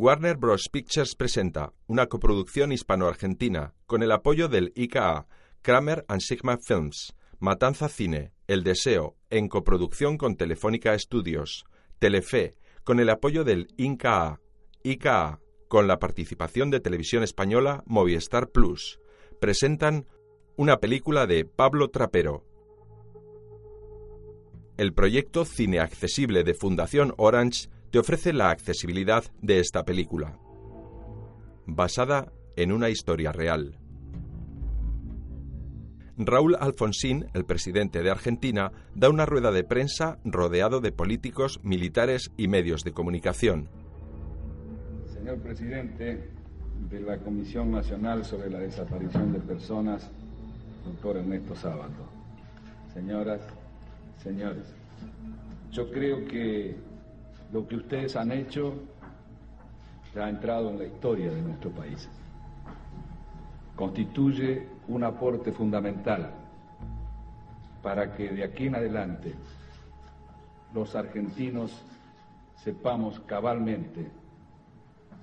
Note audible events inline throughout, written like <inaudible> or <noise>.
Warner Bros. Pictures presenta una coproducción hispano-argentina con el apoyo del IKA, Kramer and Sigma Films, Matanza Cine, El Deseo, en coproducción con Telefónica Estudios, Telefe, con el apoyo del INCA, IKA, con la participación de Televisión Española Movistar Plus. Presentan una película de Pablo Trapero. El proyecto Cine Accesible de Fundación Orange te ofrece la accesibilidad de esta película, basada en una historia real. Raúl Alfonsín, el presidente de Argentina, da una rueda de prensa rodeado de políticos, militares y medios de comunicación. Señor presidente de la Comisión Nacional sobre la Desaparición de Personas, doctor Ernesto Sábato, señoras, señores, yo creo que lo que ustedes han hecho ha entrado en la historia de nuestro país. Constituye un aporte fundamental para que de aquí en adelante los argentinos sepamos cabalmente,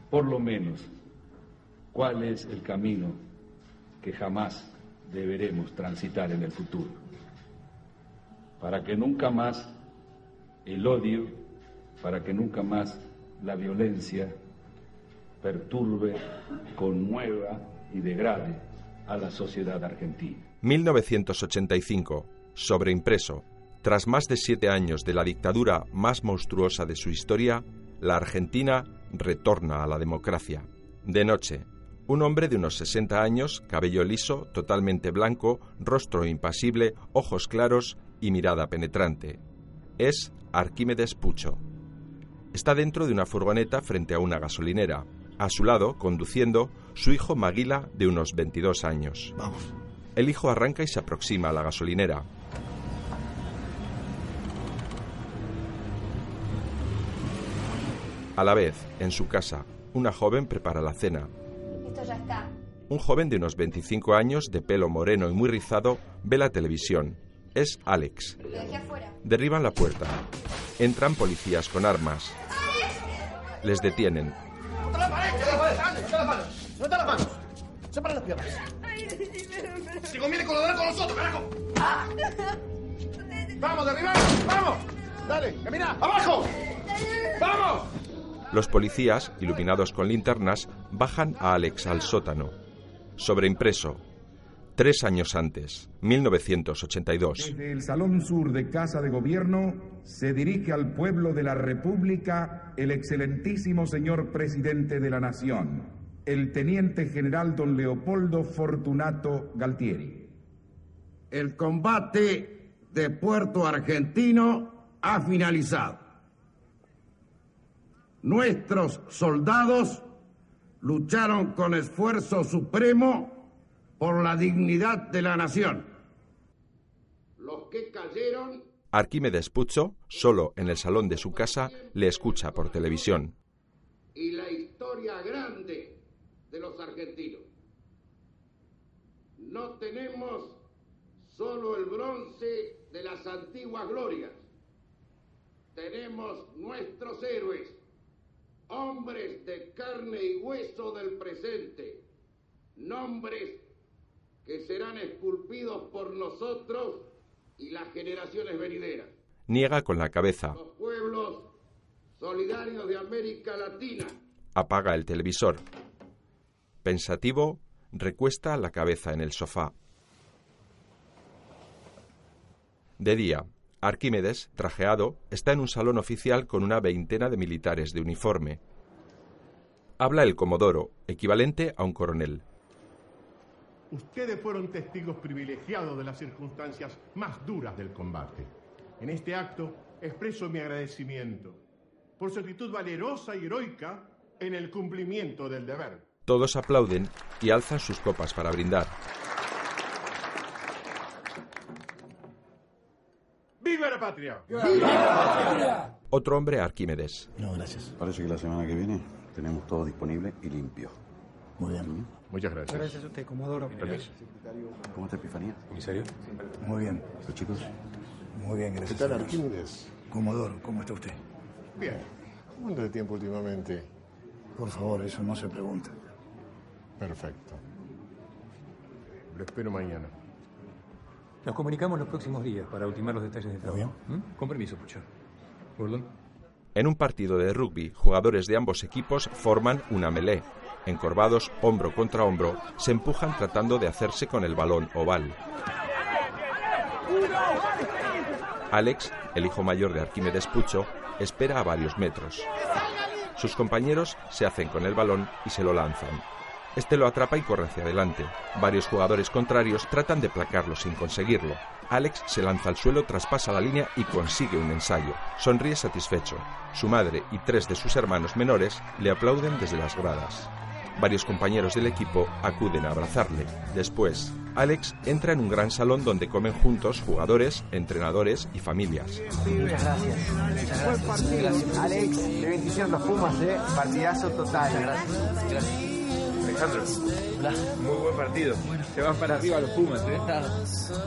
por lo menos, cuál es el camino que jamás deberemos transitar en el futuro, para que nunca más el odio para que nunca más la violencia perturbe, conmueva y degrade a la sociedad argentina. 1985. Sobreimpreso. Tras más de siete años de la dictadura más monstruosa de su historia, la Argentina retorna a la democracia. De noche. Un hombre de unos 60 años, cabello liso, totalmente blanco, rostro impasible, ojos claros y mirada penetrante. Es Arquímedes Pucho. Está dentro de una furgoneta frente a una gasolinera. A su lado, conduciendo, su hijo Maguila, de unos 22 años. Vamos. El hijo arranca y se aproxima a la gasolinera. A la vez, en su casa, una joven prepara la cena. Esto ya está. Un joven de unos 25 años, de pelo moreno y muy rizado, ve la televisión. Es Alex. Lo dejé afuera. Derriban la puerta. Entran policías con armas. Les detienen. ¡Suelta las manos! ¡Separa las piernas! ¡Si conviene colaborar con nosotros, carajo! ¡Vamos, derribar! ¡Vamos! ¡Dale, camina! ¡Abajo! ¡Vamos! Los policías, iluminados con linternas, bajan a Alex al sótano. Sobreimpreso. Tres años antes, 1982. Desde el Salón Sur de Casa de Gobierno se dirige al pueblo de la República el excelentísimo señor presidente de la Nación, el teniente general don Leopoldo Fortunato Galtieri. El combate de Puerto Argentino ha finalizado. Nuestros soldados lucharon con esfuerzo supremo por la dignidad de la nación. Los que cayeron Arquímedes Pucho, solo en el salón de su casa, le escucha por televisión. y la historia grande de los argentinos. No tenemos solo el bronce de las antiguas glorias. Tenemos nuestros héroes, hombres de carne y hueso del presente, nombres que serán esculpidos por nosotros y las generaciones venideras. Niega con la cabeza. Los pueblos solidarios de América Latina. Apaga el televisor. Pensativo, recuesta la cabeza en el sofá. De día, Arquímedes, trajeado, está en un salón oficial con una veintena de militares de uniforme. Habla el comodoro, equivalente a un coronel. Ustedes fueron testigos privilegiados de las circunstancias más duras del combate. En este acto expreso mi agradecimiento por su actitud valerosa y heroica en el cumplimiento del deber. Todos aplauden y alzan sus copas para brindar. ¡Viva la patria! Otro hombre Arquímedes. No, gracias. Parece que la semana que viene tenemos todo disponible y limpio. Muy bien. Muchas gracias. Gracias a usted, Comodoro. ¿Cómo está Epifanía? ¿En serio? Muy bien. ¿Los chicos? Muy bien, ¿Qué gracias. tal, Arquímedes? Comodoro, ¿cómo está usted? Bien. ¿Cuánto de tiempo últimamente? Por favor, eso no se pregunta. Perfecto. Lo espero mañana. Nos comunicamos los próximos días para ultimar los detalles del trabajo. bien? ¿Mm? Con permiso, Pucho. Gordon. En un partido de rugby, jugadores de ambos equipos forman una melee. Encorvados, hombro contra hombro, se empujan tratando de hacerse con el balón oval. Alex, el hijo mayor de Arquímedes Pucho, espera a varios metros. Sus compañeros se hacen con el balón y se lo lanzan. Este lo atrapa y corre hacia adelante. Varios jugadores contrarios tratan de placarlo sin conseguirlo. Alex se lanza al suelo, traspasa la línea y consigue un ensayo. Sonríe satisfecho. Su madre y tres de sus hermanos menores le aplauden desde las gradas. Varios compañeros del equipo acuden a abrazarle. Después, Alex entra en un gran salón donde comen juntos jugadores, entrenadores y familias. Muchas gracias. Muchas gracias. Alex, qué bendición los Pumas, ¿eh? Partidazo total. Gracias. Alejandro. Muy buen partido. Se van para arriba los Pumas, ¿eh?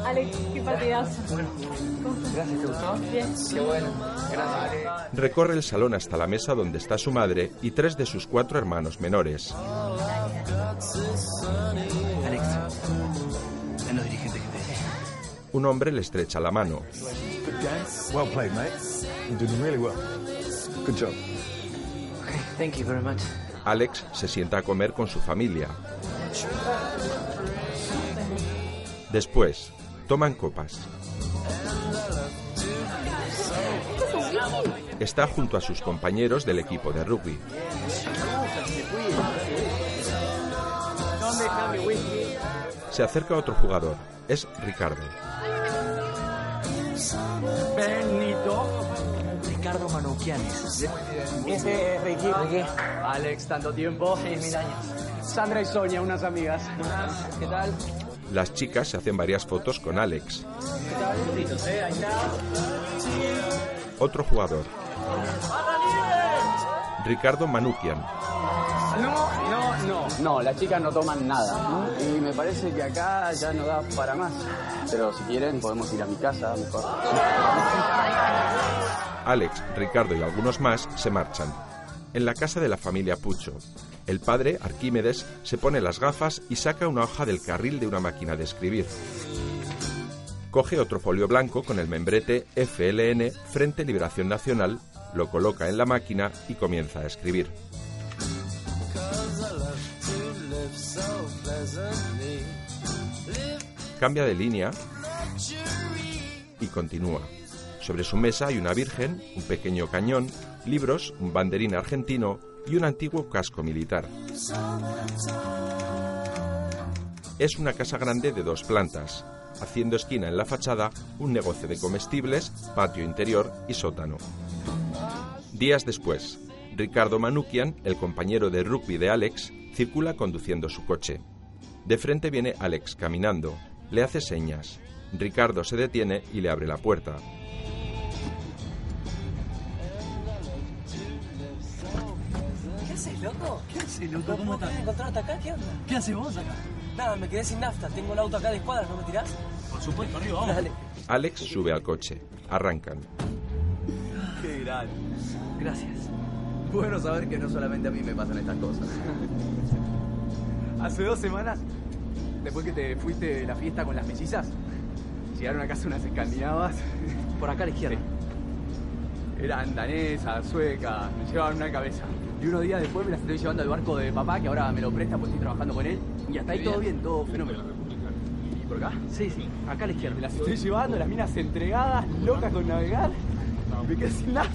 Alex, qué partidazo. Gracias, ¿te gustó? Bien. Qué bueno. Gracias. Recorre el salón hasta la mesa donde está su madre y tres de sus cuatro hermanos menores. Alex, ven los dirigentes que te Un hombre le estrecha la mano. Well played, mate. You're doing really well. Good job. Okay, thank you very much. Alex se sienta a comer con su familia. Después, toman copas. Está junto a sus compañeros del equipo de rugby. Se acerca otro jugador. Es Ricardo. Ricardo Manuquianes. Ese es Ricky. Ricky. Alex, tanto tiempo. Seis mil años. Sandra y Sonia, unas amigas. ¿Qué tal? Las chicas se hacen varias fotos con Alex. ¿Qué tal? Juntitos, ¿eh? Ahí está. Otro jugador. Ricardo Manukian. No, no, no. No, las chicas no toman nada. Y me parece que acá ya no da para más. Pero si quieren, podemos ir a mi casa mejor. <laughs> Alex, Ricardo y algunos más se marchan. En la casa de la familia Pucho, el padre, Arquímedes, se pone las gafas y saca una hoja del carril de una máquina de escribir. Coge otro folio blanco con el membrete FLN Frente Liberación Nacional, lo coloca en la máquina y comienza a escribir. Cambia de línea y continúa. Sobre su mesa hay una virgen, un pequeño cañón, libros, un banderín argentino y un antiguo casco militar. Es una casa grande de dos plantas, haciendo esquina en la fachada un negocio de comestibles, patio interior y sótano. Días después, Ricardo Manukian, el compañero de rugby de Alex, circula conduciendo su coche. De frente viene Alex caminando, le hace señas. Ricardo se detiene y le abre la puerta. Haces, loco? ¿Qué haces, loco? ¿Cómo estás? encontrarte acá? ¿Qué onda? ¿Qué haces vos acá? Nada, me quedé sin nafta. Tengo el auto acá de escuadra, ¿no me tirás? Por supuesto, arriba, vamos. Dale. Alex sube al coche. Arrancan. Qué grande. Gracias. Bueno saber que no solamente a mí me pasan estas cosas. <laughs> Hace dos semanas, después que te fuiste de la fiesta con las mellizas, llegaron a casa unas escandinavas. Por acá a la izquierda. Eran danesas, suecas, me llevaban una cabeza. Y unos días después me las estoy llevando al barco de papá, que ahora me lo presta porque estoy trabajando con él. Y hasta ahí todo bien, todo fenómeno. ¿Y por acá? Sí, sí, acá a la izquierda. Me las estoy llevando, las minas entregadas, locas con navegar. Me quedé sin nada.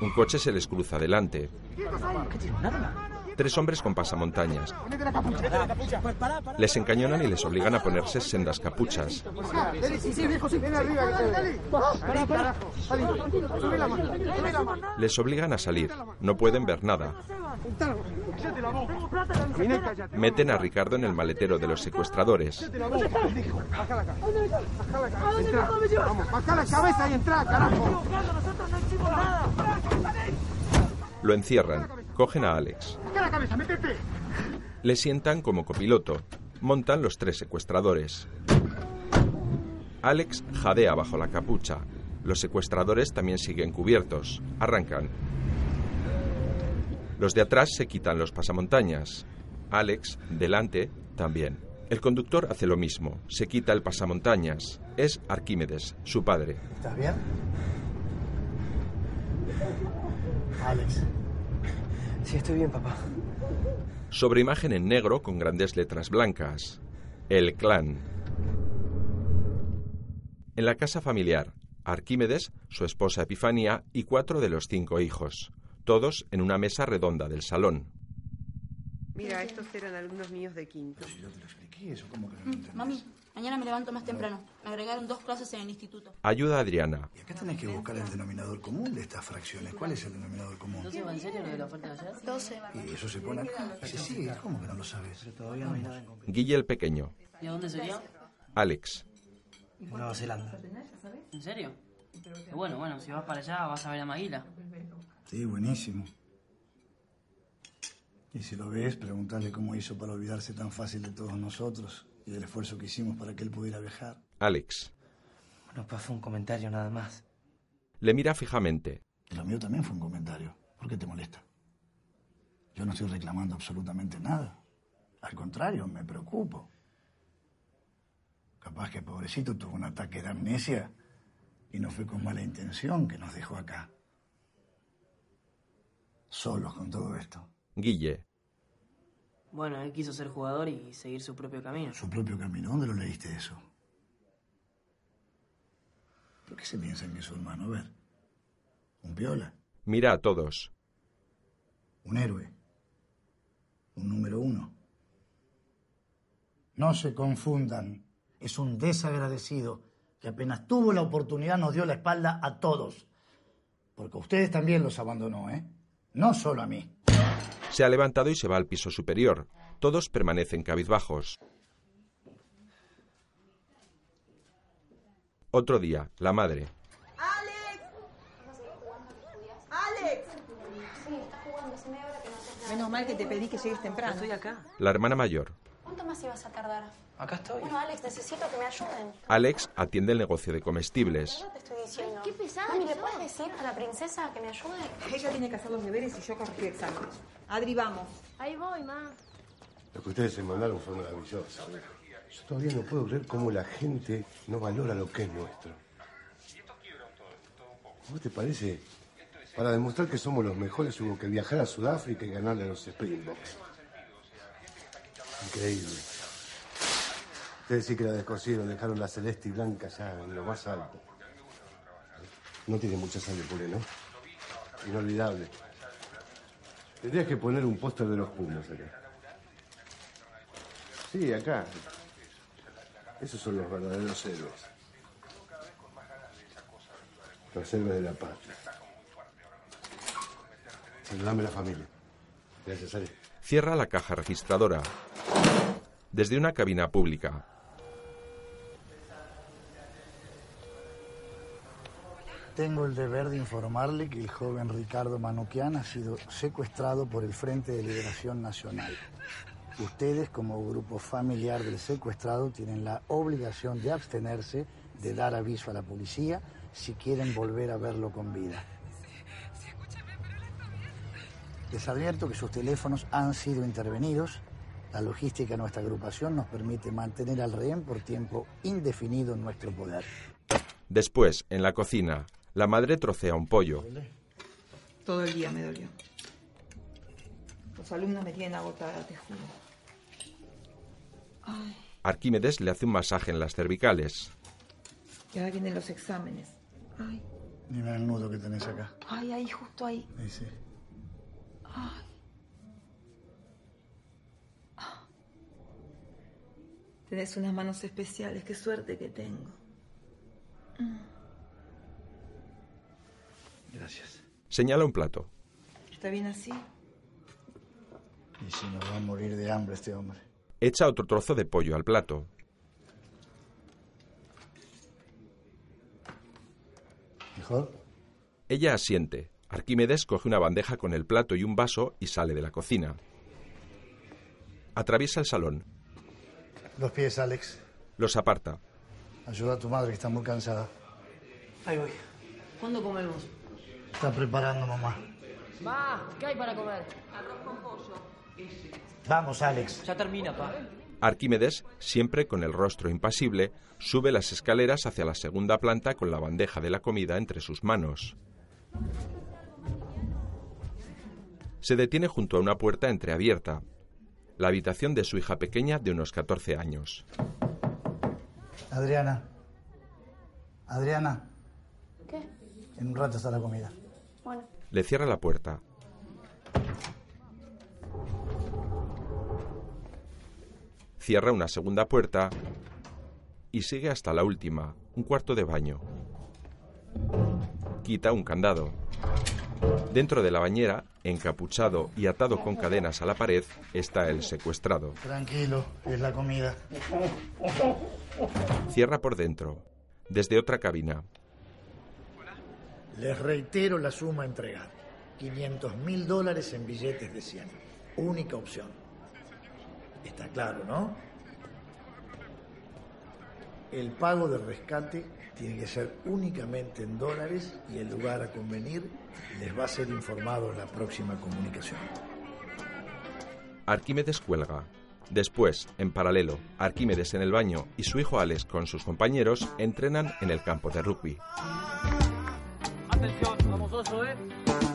Un coche se les cruza delante. Nada. Tres hombres con pasamontañas. Les encañonan y les obligan a ponerse sendas capuchas. Les obligan a salir. No pueden ver nada. Meten a Ricardo en el maletero de los secuestradores. Lo encierran. Cogen a Alex. La cabeza, métete. Le sientan como copiloto. Montan los tres secuestradores. Alex jadea bajo la capucha. Los secuestradores también siguen cubiertos. Arrancan. Los de atrás se quitan los pasamontañas. Alex, delante, también. El conductor hace lo mismo, se quita el pasamontañas. Es Arquímedes, su padre. ¿Estás bien? Alex. Sí, estoy bien, papá. Sobre imagen en negro con grandes letras blancas. El clan. En la casa familiar, Arquímedes, su esposa Epifanía y cuatro de los cinco hijos, todos en una mesa redonda del salón. Mira, estos eran alumnos míos de quinto. yo te lo expliqué, eso como que no lo Mm, entendés. Mami, mañana me levanto más temprano. Me agregaron dos clases en el instituto. Ayuda a Adriana. Y acá tenés que buscar el denominador común de estas fracciones. ¿Cuál es el denominador común? ¿No se va en serio lo de la oferta de ayer? 12. Y eso se pone acá. Sí, sí, ¿cómo que no lo sabes? Pero todavía no hay nada en Guille el pequeño. ¿Y a dónde sería? Alex. Nueva Zelanda. ¿En serio? Bueno, bueno, si vas para allá vas a ver a Maguila. Sí, buenísimo. Y si lo ves, preguntarle cómo hizo para olvidarse tan fácil de todos nosotros y del esfuerzo que hicimos para que él pudiera viajar. Alex. Bueno, pues fue un comentario nada más. Le mira fijamente. Y lo mío también fue un comentario. ¿Por qué te molesta? Yo no estoy reclamando absolutamente nada. Al contrario, me preocupo. Capaz que pobrecito tuvo un ataque de amnesia y no fue con mala intención que nos dejó acá. Solos con todo esto. Guille. Bueno, él quiso ser jugador y seguir su propio camino. Su propio camino. ¿Dónde lo leíste eso? ¿Por qué se piensa en eso, hermano? A ver. Un piola. Mira a todos. Un héroe. Un número uno. No se confundan. Es un desagradecido que apenas tuvo la oportunidad nos dio la espalda a todos. Porque a ustedes también los abandonó, ¿eh? No solo a mí. Se ha levantado y se va al piso superior. Todos permanecen cabizbajos. Otro día, la madre. ¡Alex! ¡Alex! Menos mal que te pedí que llegues temprano. Estoy acá. La hermana mayor. ¿Cuánto más ibas a tardar? Acá estoy. Bueno, Alex, necesito que me ayuden. Alex atiende el negocio de comestibles. Te estoy diciendo. qué pesada Mami, ¿le puedes decir a la princesa que me ayude? Ella tiene que hacer los deberes y yo corregir exámenes. Adri, vamos. Ahí voy, ma. Lo que ustedes se mandaron fue maravilloso. Yo todavía no puedo creer cómo la gente no valora lo que es nuestro. ¿Cómo te parece? Para demostrar que somos los mejores hubo que viajar a Sudáfrica y ganarle a los Springboks. Increíble. Ustedes sí que la descosieron, dejaron la celeste y blanca ya en lo más alto. No tiene mucha sangre puré, ¿no? Inolvidable. Tendrías que poner un póster de los Pumas acá. Sí, acá. Esos son los verdaderos héroes. Los héroes de la patria. Saludame a la familia. Gracias, Ale. Cierra la caja registradora. Desde una cabina pública. Tengo el deber de informarle que el joven Ricardo Manuquian ha sido secuestrado por el Frente de Liberación Nacional. Ustedes, como grupo familiar del secuestrado, tienen la obligación de abstenerse de dar aviso a la policía si quieren volver a verlo con vida. Les advierto que sus teléfonos han sido intervenidos. La logística de nuestra agrupación nos permite mantener al rehén por tiempo indefinido en nuestro poder. Después, en la cocina, la madre trocea un pollo. Todo el día me dolió. Los alumnos me tienen agotada, te juro. Ay, Arquímedes le hace un masaje en las cervicales. y ahora vienen los exámenes. Ay, Mira el nudo que tenés acá. ay, ahí, justo ahí. Ahí sí. Ay. Ah. Tenés unas manos especiales, qué suerte que tengo. Mm. Gracias. Señala un plato. ¿Está bien así? Y si nos va a morir de hambre este hombre. Echa otro trozo de pollo al plato. ¿Mejor? Ella asiente. Arquímedes coge una bandeja con el plato y un vaso y sale de la cocina. Atraviesa el salón. Los pies, Alex. Los aparta. Ayuda a tu madre que está muy cansada. Ahí voy. ¿Cuándo comemos? Está preparando mamá. Ma, ¿qué hay para comer? Arroz con pollo. Vamos, Alex. Ya termina, pa. Arquímedes, siempre con el rostro impasible, sube las escaleras hacia la segunda planta con la bandeja de la comida entre sus manos. Se detiene junto a una puerta entreabierta, la habitación de su hija pequeña de unos 14 años. Adriana. Adriana, ¿Qué? en un rato está la comida. Bueno. Le cierra la puerta. Cierra una segunda puerta y sigue hasta la última, un cuarto de baño. Quita un candado. Dentro de la bañera, encapuchado y atado con cadenas a la pared, está el secuestrado. Tranquilo, es la comida. Cierra por dentro. Desde otra cabina, Les reitero la suma a entregar. 500 mil dólares en billetes de 100. Única opción. Está claro, ¿no? El pago del rescate tiene que ser únicamente en dólares y el lugar a convenir les va a ser informado en la próxima comunicación. Arquímedes cuelga. Después, en paralelo, Arquímedes en el baño y su hijo Alex con sus compañeros entrenan en el campo de rugby. Atención, vamos oso, ¿eh?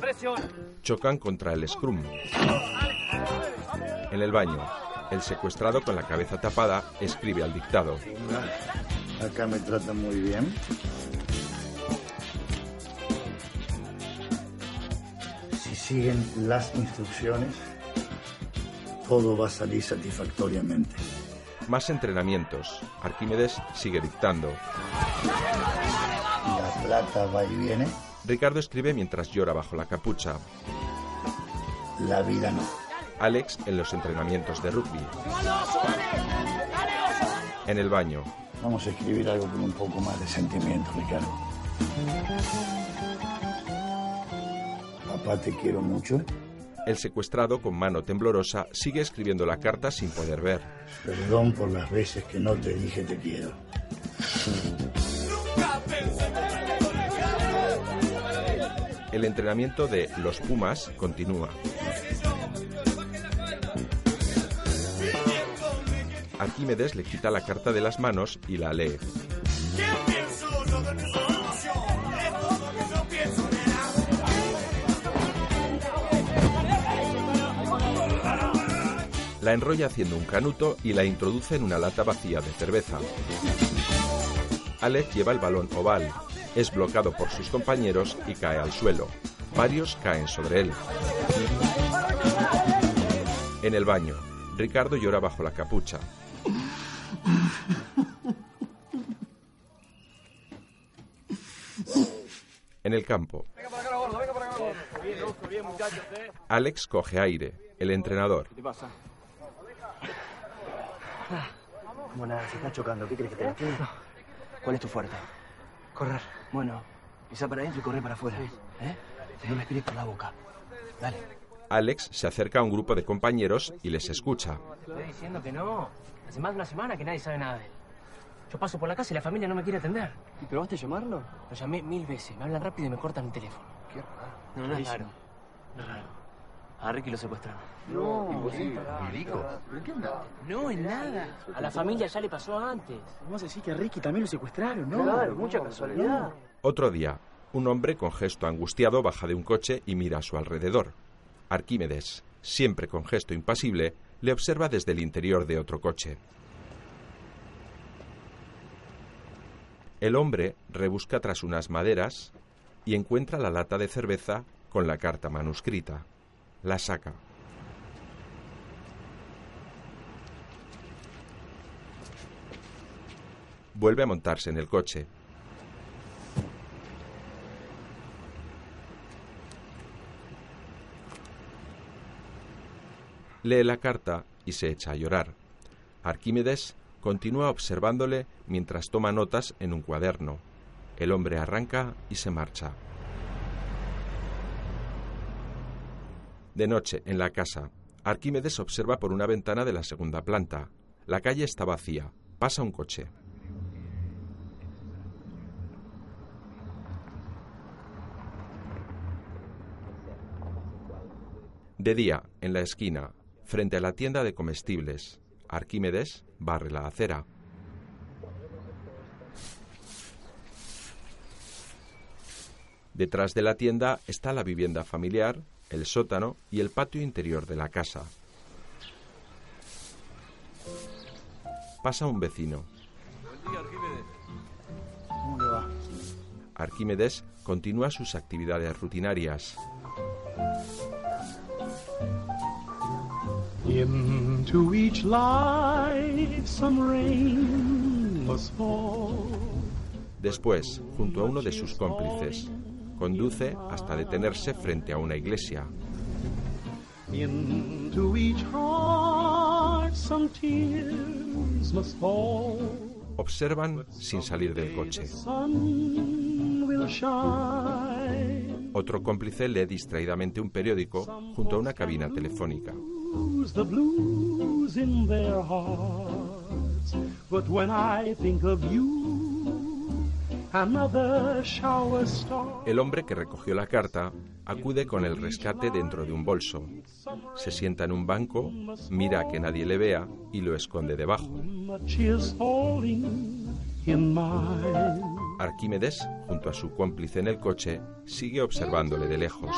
Presión. Chocan contra el Scrum. En el baño, el secuestrado con la cabeza tapada escribe al dictado. Acá me tratan muy bien. Si siguen las instrucciones, todo va a salir satisfactoriamente. Más entrenamientos. Arquímedes sigue dictando. La plata va y viene, Ricardo escribe mientras llora bajo la capucha. la vida no. Alex en los entrenamientos de rugby. En el baño, Vamos a escribir algo con un poco más de sentimiento, Ricardo. Papá, te quiero mucho. el secuestrado con mano temblorosa sigue escribiendo la carta sin poder ver. Perdón por las veces que no te dije te quiero. El entrenamiento de los Pumas continúa. Arquímedes le quita la carta de las manos y la lee. La enrolla haciendo un canuto y la introduce en una lata vacía de cerveza. Alex lleva el balón oval. Es bloqueado por sus compañeros y cae al suelo. Varios caen sobre él. En el baño, Ricardo llora bajo la capucha. En el campo. Alex coge aire. El entrenador. ¿Qué pasa? Nada, se está chocando. ¿Qué crees que te? ¿Cuál es tu fuerte? Correr. Bueno, pisa para adentro y corre para afuera. ¿Eh? No me respires por la boca. Dale. Alex se acerca a un grupo de compañeros y les escucha. Te estoy diciendo que no. Hace más de una semana que nadie sabe nada de él. Yo paso por la casa y la familia no me quiere atender. ¿Y probaste a llamarlo? Lo llamé mil veces. Me hablan rápido y me cortan el teléfono. Qué raro. No, no es raro. No es raro. A Ricky lo secuestraron. No, imposible. ¿Milico? ¿Pero qué onda? No, en nada. A la familia ya le pasó antes. Vamos a decir que a Ricky también lo secuestraron, ¿no? Claro, mucha casualidad. Otro día, un hombre con gesto angustiado baja de un coche y mira a su alrededor. Arquímedes, siempre con gesto impasible, le observa desde el interior de otro coche. El hombre rebusca tras unas maderas y encuentra la lata de cerveza con la carta manuscrita. La saca. Vuelve a montarse en el coche. Lee la carta y se echa a llorar. Arquímedes continúa observándole mientras toma notas en un cuaderno. El hombre arranca y se marcha. De noche, en la casa, Arquímedes observa por una ventana de la segunda planta. La calle está vacía. Pasa un coche. De día, en la esquina, frente a la tienda de comestibles, Arquímedes barre la acera. Detrás de la tienda está la vivienda familiar, el sótano y el patio interior de la casa. Pasa un vecino. ¿Cómo le va? Arquímedes continúa sus actividades rutinarias. Into each life some rain must fall. Después, junto a uno de sus cómplices, conduce hasta detenerse frente a una iglesia. Observan sin salir del coche. Otro cómplice lee distraídamente un periódico junto a una cabina telefónica. But when I think of you. El hombre que recogió la carta acude con el rescate dentro de un bolso. Se sienta en un banco, mira a que nadie le vea y lo esconde debajo. Much is falling in mine. Arquímedes, junto a su cómplice en el coche, sigue observándole de lejos.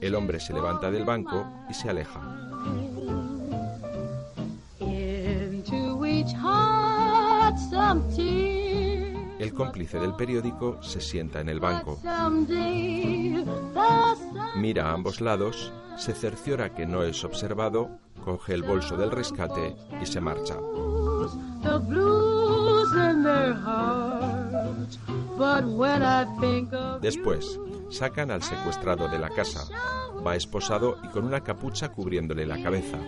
El hombre se levanta del banco y se aleja. El cómplice del periódico se sienta en el banco. Mira a ambos lados, se cerciora que no es observado, coge el bolso del rescate y se marcha. Después, sacan al secuestrado de la casa. Va esposado y con una capucha cubriéndole la cabeza.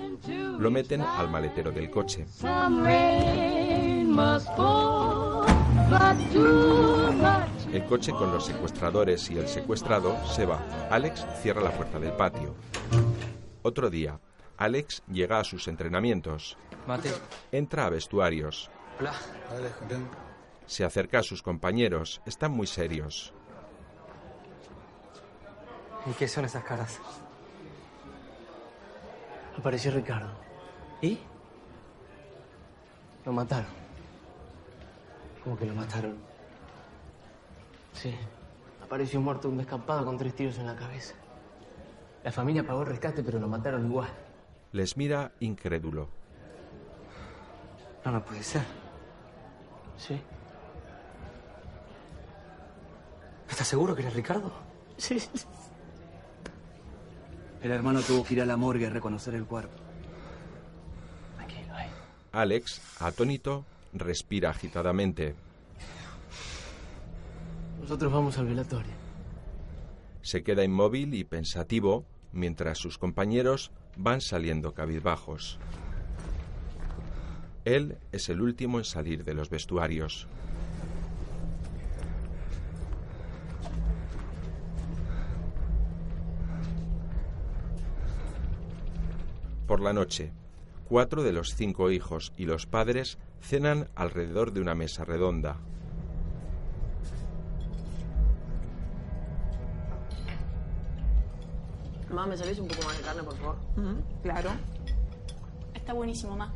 Lo meten al maletero del coche. El coche con los secuestradores y el secuestrado se va. Alex cierra la puerta del patio. Otro día, Alex llega a sus entrenamientos. Mate. Entra a vestuarios. Hola. Se acerca a sus compañeros. Están muy serios. ¿Y qué son esas caras? Apareció Ricardo. ¿Y? Lo mataron. ¿Cómo que lo mataron? Sí. Apareció muerto un descampado con tres tiros en la cabeza. La familia pagó el rescate, pero lo mataron igual. Les mira incrédulo. No, no puede ser. Sí. ¿Estás seguro que era Ricardo? Sí. El hermano tuvo que ir a la morgue a reconocer el cuerpo. Alex, atónito, respira agitadamente. Nosotros vamos al velatorio. Se queda inmóvil y pensativo mientras sus compañeros van saliendo cabizbajos. Él es el último en salir de los vestuarios. Por la noche, cuatro de los cinco hijos y los padres cenan alrededor de una mesa redonda. Mamá, ¿me servís un poco más de carne, por favor? Claro. Está buenísimo, ma.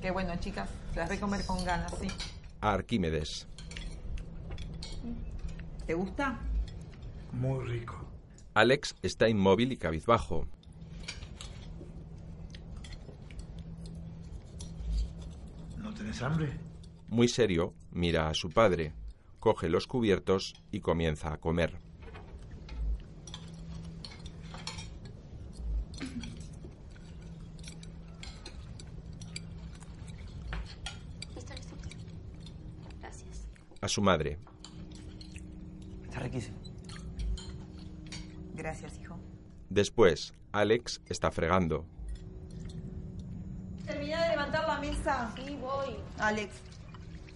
Qué bueno, chicas. Las voy a comer con ganas, sí. A Arquímedes. ¿Te gusta? Muy rico. Alex está inmóvil y cabizbajo. Muy serio, mira a su padre, coge los cubiertos y comienza a comer. Gracias. A su madre. Está riquísimo. Gracias, hijo. Después, Alex está fregando. Termina de levantar la mesa. Sí, voy. Alex,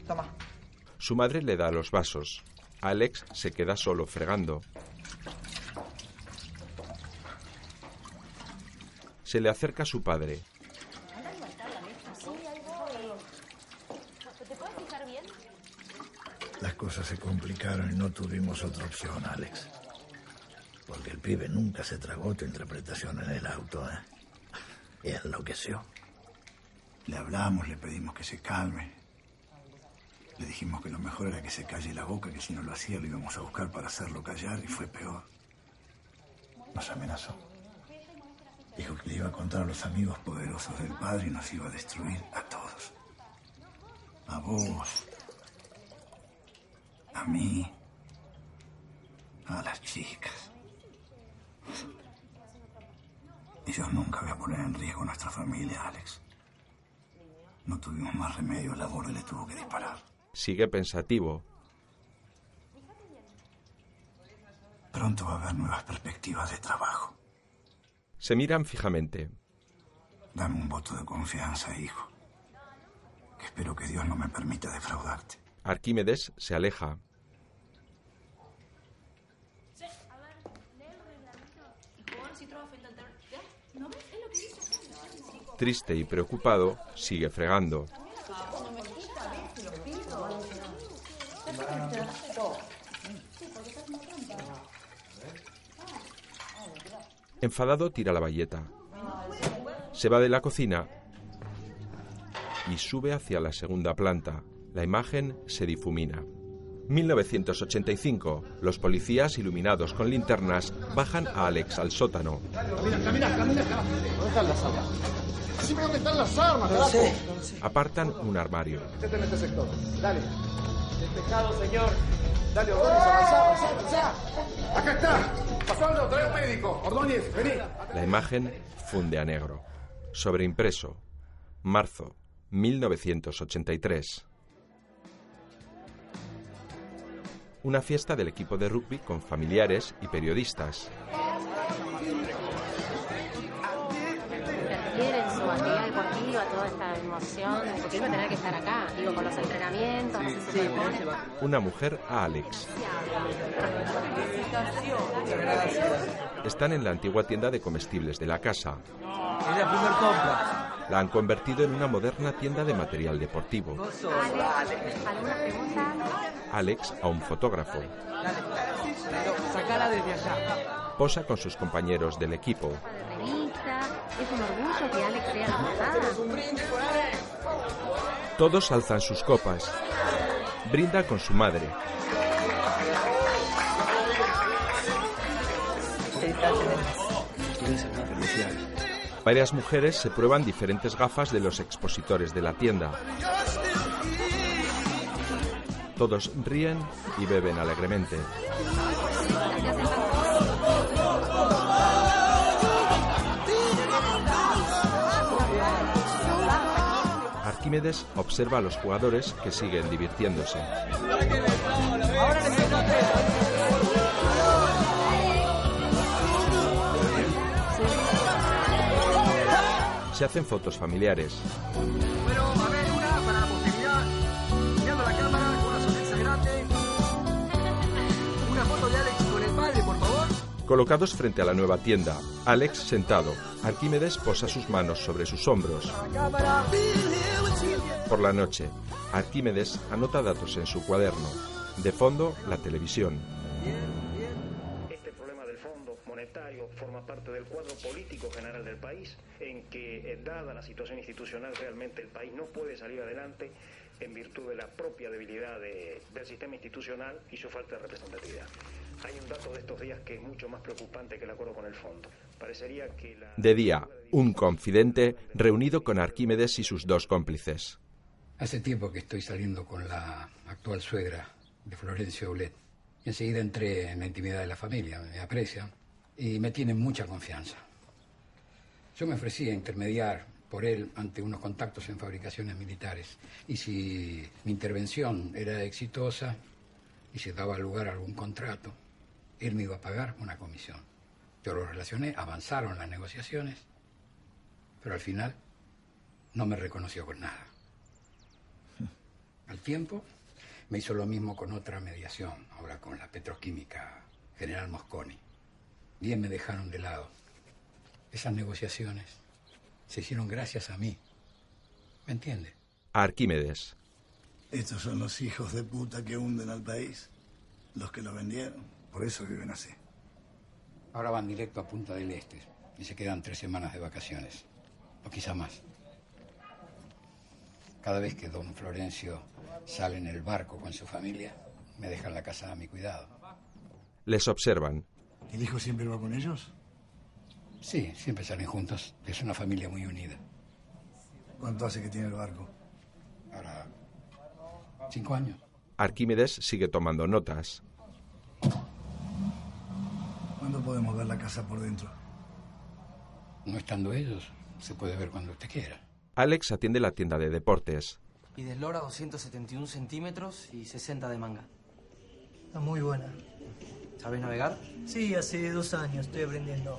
toma. Su madre le da los vasos. Alex se queda solo fregando. Se le acerca su padre. Anda a levantar la mesa. Sí, ahí voy. ¿Te puedes fijar bien? cosas se complicaron y no tuvimos otra opción, Alex. Porque el pibe nunca se tragó tu interpretación en el auto, ¿eh? Y enloqueció. Le hablamos, le pedimos que se calme. Le dijimos que lo mejor era que se calle la boca, que si no lo hacía lo íbamos a buscar para hacerlo callar y fue peor. Nos amenazó. Dijo que le iba a contar a los amigos poderosos del padre y nos iba a destruir a todos. A vos. A mí. A las chicas. Y yo nunca voy a poner en riesgo nuestra familia, Alex. No tuvimos más remedio, la borde le tuvo que disparar. Sigue pensativo. Pronto va a haber nuevas perspectivas de trabajo. Se miran fijamente. Dame un voto de confianza, hijo. Que espero que Dios no me permita defraudarte. Arquímedes se aleja. Triste y preocupado, sigue fregando. Enfadado tira la bayeta. Se va de la cocina y sube hacia la segunda planta. La imagen se difumina. 1985. Los policías, iluminados con linternas, bajan a Alex al sótano. Camina, camina, camina. ¿Dónde están las armas? Decime dónde están las armas, No carajo. sé, no sé. Apartan un armario. Métete en este sector. Dale. Despejado, señor. Dale, Ordóñez, avanzá, avanzá, avanzá. Acá está. Pasando, trae un médico. Ordóñez, vení. La imagen funde a negro. Sobreimpreso. Marzo 1983. Una fiesta del equipo de rugby con familiares y periodistas. Toda esta emoción, porque iba a tener que estar acá, digo, con los entrenamientos, así se supone. Una mujer a Alex. Están en la antigua tienda de comestibles de la casa. Es la primer compra. La han convertido en una moderna tienda de material deportivo. ¿Alguna pregunta? Alex a un fotógrafo. Sacala desde allá. Posa con sus compañeros del equipo. Es un orgullo que Alex sea la portada. Todos alzan sus copas. Brinda con su madre. Varias mujeres se prueban diferentes gafas de los expositores de la tienda. Todos ríen y beben alegremente. Arquímedes observa a los jugadores que siguen divirtiéndose. Se hacen fotos familiares. Colocados frente a la nueva tienda, Alex sentado, Arquímedes posa sus manos sobre sus hombros. Por la noche, Arquímedes anota datos en su cuaderno. De fondo, la televisión. Este problema del Fondo Monetario forma parte del cuadro político general del país, en que, eh, dada la situación institucional, realmente el país no puede salir adelante en virtud de la propia debilidad de- del sistema institucional y su falta de representatividad. Hay un dato de estos días que es mucho más preocupante que el acuerdo con el Fondo. Parecería que la... De día, un confidente reunido con Arquímedes y sus dos cómplices. Hace tiempo que estoy saliendo con la actual suegra de Florencio Aulet. Y enseguida entré en la intimidad de la familia, me aprecian y me tienen mucha confianza. Yo me ofrecí a intermediar por él ante unos contactos en fabricaciones militares. Y si mi intervención era exitosa y se daba lugar a algún contrato, él me iba a pagar una comisión. Yo lo relacioné, avanzaron las negociaciones, pero al final no me reconoció con nada. Al tiempo, me hizo lo mismo con otra mediación, ahora con la petroquímica General Mosconi. Bien me dejaron de lado. Esas negociaciones se hicieron gracias a mí. ¿Me entiende? Arquímedes. Estos son los hijos de puta que hunden al país. Los que lo vendieron. Por eso viven así. Ahora van directo a Punta del Este y se quedan tres semanas de vacaciones, o quizá más. Cada vez que don Florencio sale en el barco con su familia, me dejan la casa a mi cuidado. Les observan. ¿El hijo siempre va con ellos? Sí, siempre salen juntos. Es una familia muy unida. ¿Cuánto hace que tiene el barco? Ahora, cinco años. Arquímedes sigue tomando notas. ¿Cuándo podemos ver la casa por dentro? No estando ellos, se puede ver cuando usted quiera. Alex atiende la tienda de deportes. Y de eslora 271 centímetros y 60 de manga. Está muy buena. ¿Sabes navegar? Sí, hace dos años estoy aprendiendo.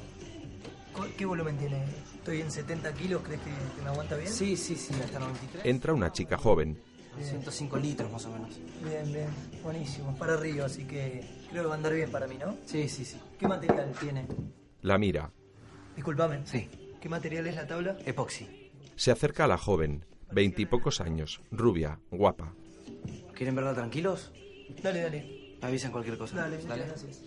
¿Cu- ¿Qué volumen tiene? Estoy en 70 kilos, ¿crees que, que me aguanta bien? Sí, sí, sí, hasta 93. Entra una chica joven. 105 litros más o menos. Bien, bien, buenísimo. Para arriba, así que creo que va a andar bien para mí, ¿no? Sí, sí, sí. ¿Qué material tiene? La mira. Disculpame. Sí. ¿Qué material es la tabla? Epoxi. Se acerca a la joven, veintipocos años, rubia, guapa. ¿Quieren verla tranquilos? Dale, dale. Me avisan cualquier cosa. Dale, muchas gracias.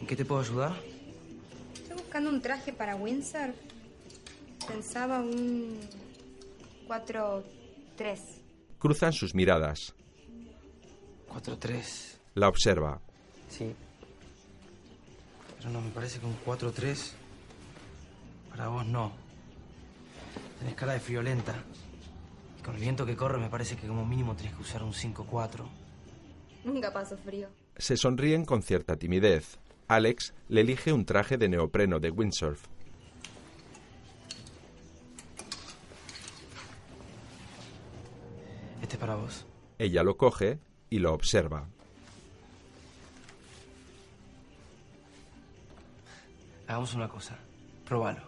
¿En qué te puedo ayudar? Estoy buscando un traje para Windsor. Pensaba un 4-3. Cruzan sus miradas. 4-3. La observa. Sí. Pero no, me parece que un 4-3. Para vos no. Tenés cara de friolenta. Y con el viento que corre, me parece que como mínimo tenés que usar un 5-4. Nunca paso frío. Se sonríen con cierta timidez. Alex le elige un traje de neopreno de windsurf. Este es para vos. Ella lo coge y lo observa. Hagamos una cosa. Próbalo.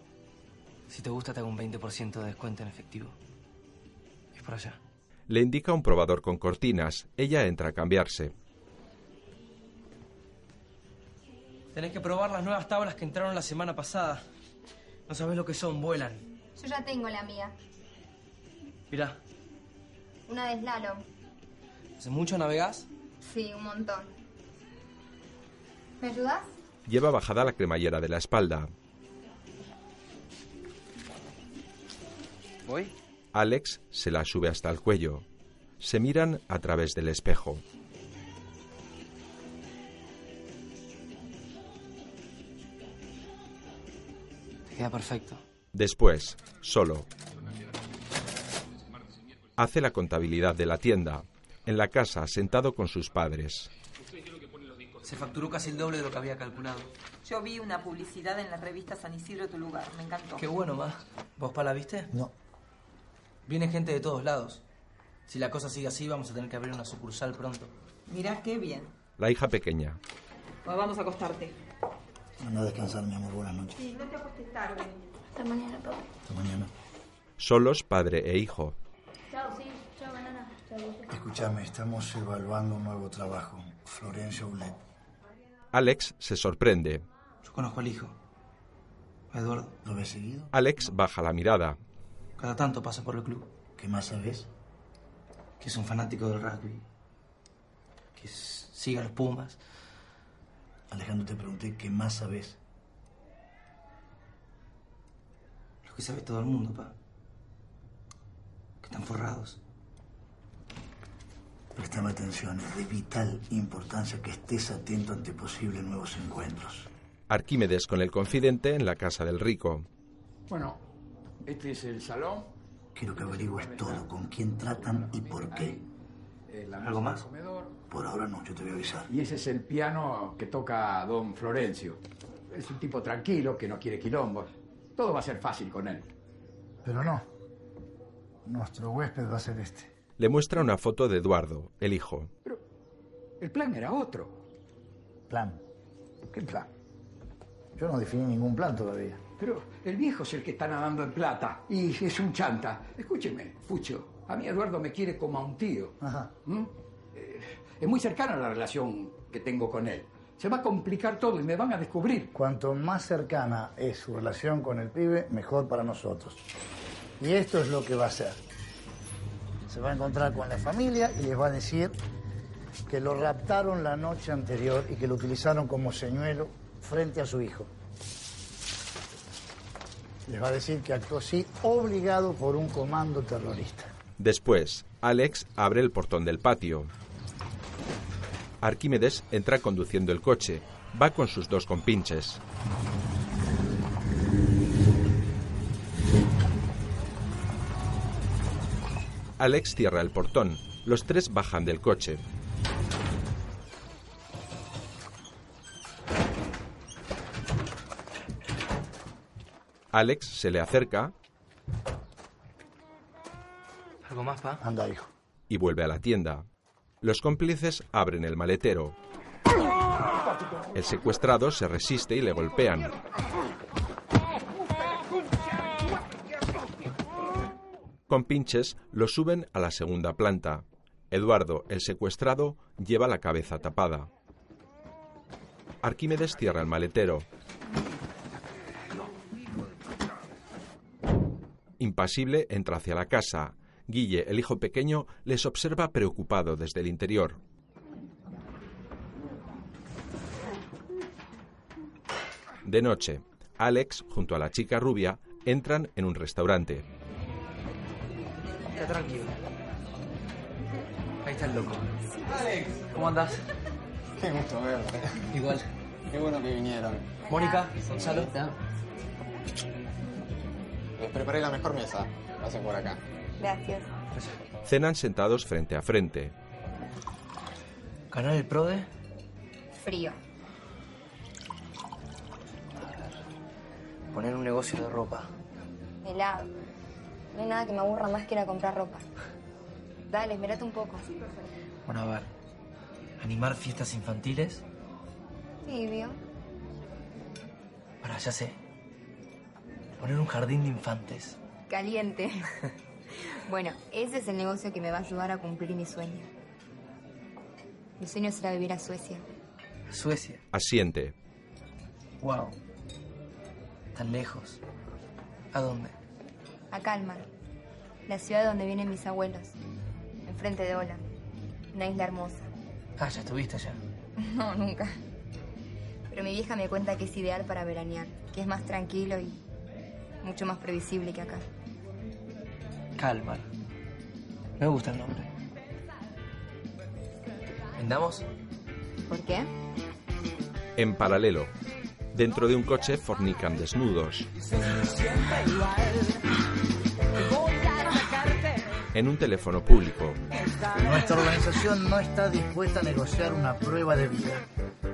Si te gusta, te hago un 20% de descuento en efectivo. Es por allá. Le indica un probador con cortinas. Ella entra a cambiarse. Tenés que probar las nuevas tablas que entraron la semana pasada. No sabés lo que son, vuelan. Yo ya tengo la mía. Mirá, Una de slalom. ¿hace mucho navegás? Sí, un montón. ¿Me ayudas? Lleva bajada la cremallera de la espalda. ¿Voy? Alex se la sube hasta el cuello. Se miran a través del espejo. Te queda perfecto. Después, solo. Hace la contabilidad de la tienda. En la casa, sentado con sus padres. Se facturó casi el doble de lo que había calculado. Yo vi una publicidad en la revista San Isidro Tu Lugar, me encantó. Qué bueno, ma. ¿Vos pa la viste? No. Viene gente de todos lados. Si la cosa sigue así, vamos a tener que abrir una sucursal pronto. Mirá qué bien. La hija pequeña. Pues vamos a acostarte. Anda a descansar, mi amor. Buenas noches. Sí, no te acostes tarde. Hasta mañana, papá. Hasta mañana. Solos padre e hijo. Chao, sí. Chao, banana. Chao, Escúchame, estamos evaluando un nuevo trabajo. Florencio Ulet. Alex se sorprende. Yo conozco al hijo. A Eduardo. ¿Lo ves seguido? Alex baja la mirada. Cada tanto pasa por el club. ¿Qué más sabes? Que es un fanático del rugby. Que sigue a los Pumas. Alejandro, te pregunté qué más sabes. Lo que sabe todo el mundo, pa. Que están forrados. Prestame atención, es de vital importancia que estés atento ante posibles nuevos encuentros. Arquímedes con el confidente en la casa del rico. Bueno, este es el salón. Quiero que averigües todo, con quién tratan y por qué. eh, ¿Algo más? Por ahora no, yo te voy a avisar. Y ese es el piano que toca don Florencio. Es un tipo tranquilo, que no quiere quilombos. Todo va a ser fácil con él. Pero no. Nuestro huésped va a ser este. Le muestra una foto de Eduardo, el hijo. El plan era otro. ¿Plan? ¿Qué plan? Yo no definí ningún plan todavía. Pero el viejo es el que está nadando en plata y es un chanta. Escúcheme, Fucho, a mí Eduardo me quiere como a un tío. Ajá. ¿Mm? Eh, es muy cercana la relación que tengo con él. Se va a complicar todo y me van a descubrir. Cuanto más cercana es su relación con el pibe, mejor para nosotros. Y esto es lo que va a hacer. Se va a encontrar con la familia y les va a decir que lo raptaron la noche anterior y que lo utilizaron como señuelo frente a su hijo. Les va a decir que actuó así obligado por un comando terrorista. Después, Alex abre el portón del patio. Arquímedes entra conduciendo el coche. Va con sus dos compinches. Alex cierra el portón. Los tres bajan del coche. Alex se le acerca ¿Algo más, pa? Anda, hijo. y vuelve a la tienda. Los cómplices abren el maletero. El secuestrado se resiste y le golpean. Con pinches lo suben a la segunda planta. Eduardo, el secuestrado, lleva la cabeza tapada. Arquímedes cierra el maletero. Impasible entra hacia la casa. Guille, el hijo pequeño, les observa preocupado desde el interior. De noche, Alex, junto a la chica rubia, entran en un restaurante. Queda tranquilo. Ahí está el loco. Alex, ¿cómo andás? Qué gusto verte. Igual. Qué bueno que vinieron. Mónica, Gonzalo. Les preparé la mejor mesa. Pasen por acá. Gracias. Cenan sentados frente a frente. ¿Canal El Prode? Frío. Poner un negocio de ropa. Helado. No hay nada que me aburra más que ir a comprar ropa. Dale, espérate un poco. Bueno, a ver. Animar fiestas infantiles. Tibio. Para, ya sé. Poner un jardín de infantes. Caliente. <laughs> bueno, ese es el negocio que me va a ayudar a cumplir mi sueño. Mi sueño será vivir a Suecia. Suecia. Asiente. Wow. Tan lejos. ¿A dónde? A Kalmar, la ciudad donde vienen mis abuelos. Enfrente de Ola. Una isla hermosa. Ah, ya estuviste allá. <laughs> No, nunca. Pero mi vieja me cuenta que es ideal para veranear, que es más tranquilo y mucho más previsible que acá. Calmar. Me gusta el nombre. ¿Vendamos? ¿Por qué? En paralelo, dentro de un coche fornican desnudos. En un teléfono público, Nuestra organización no está dispuesta a negociar una prueba de vida.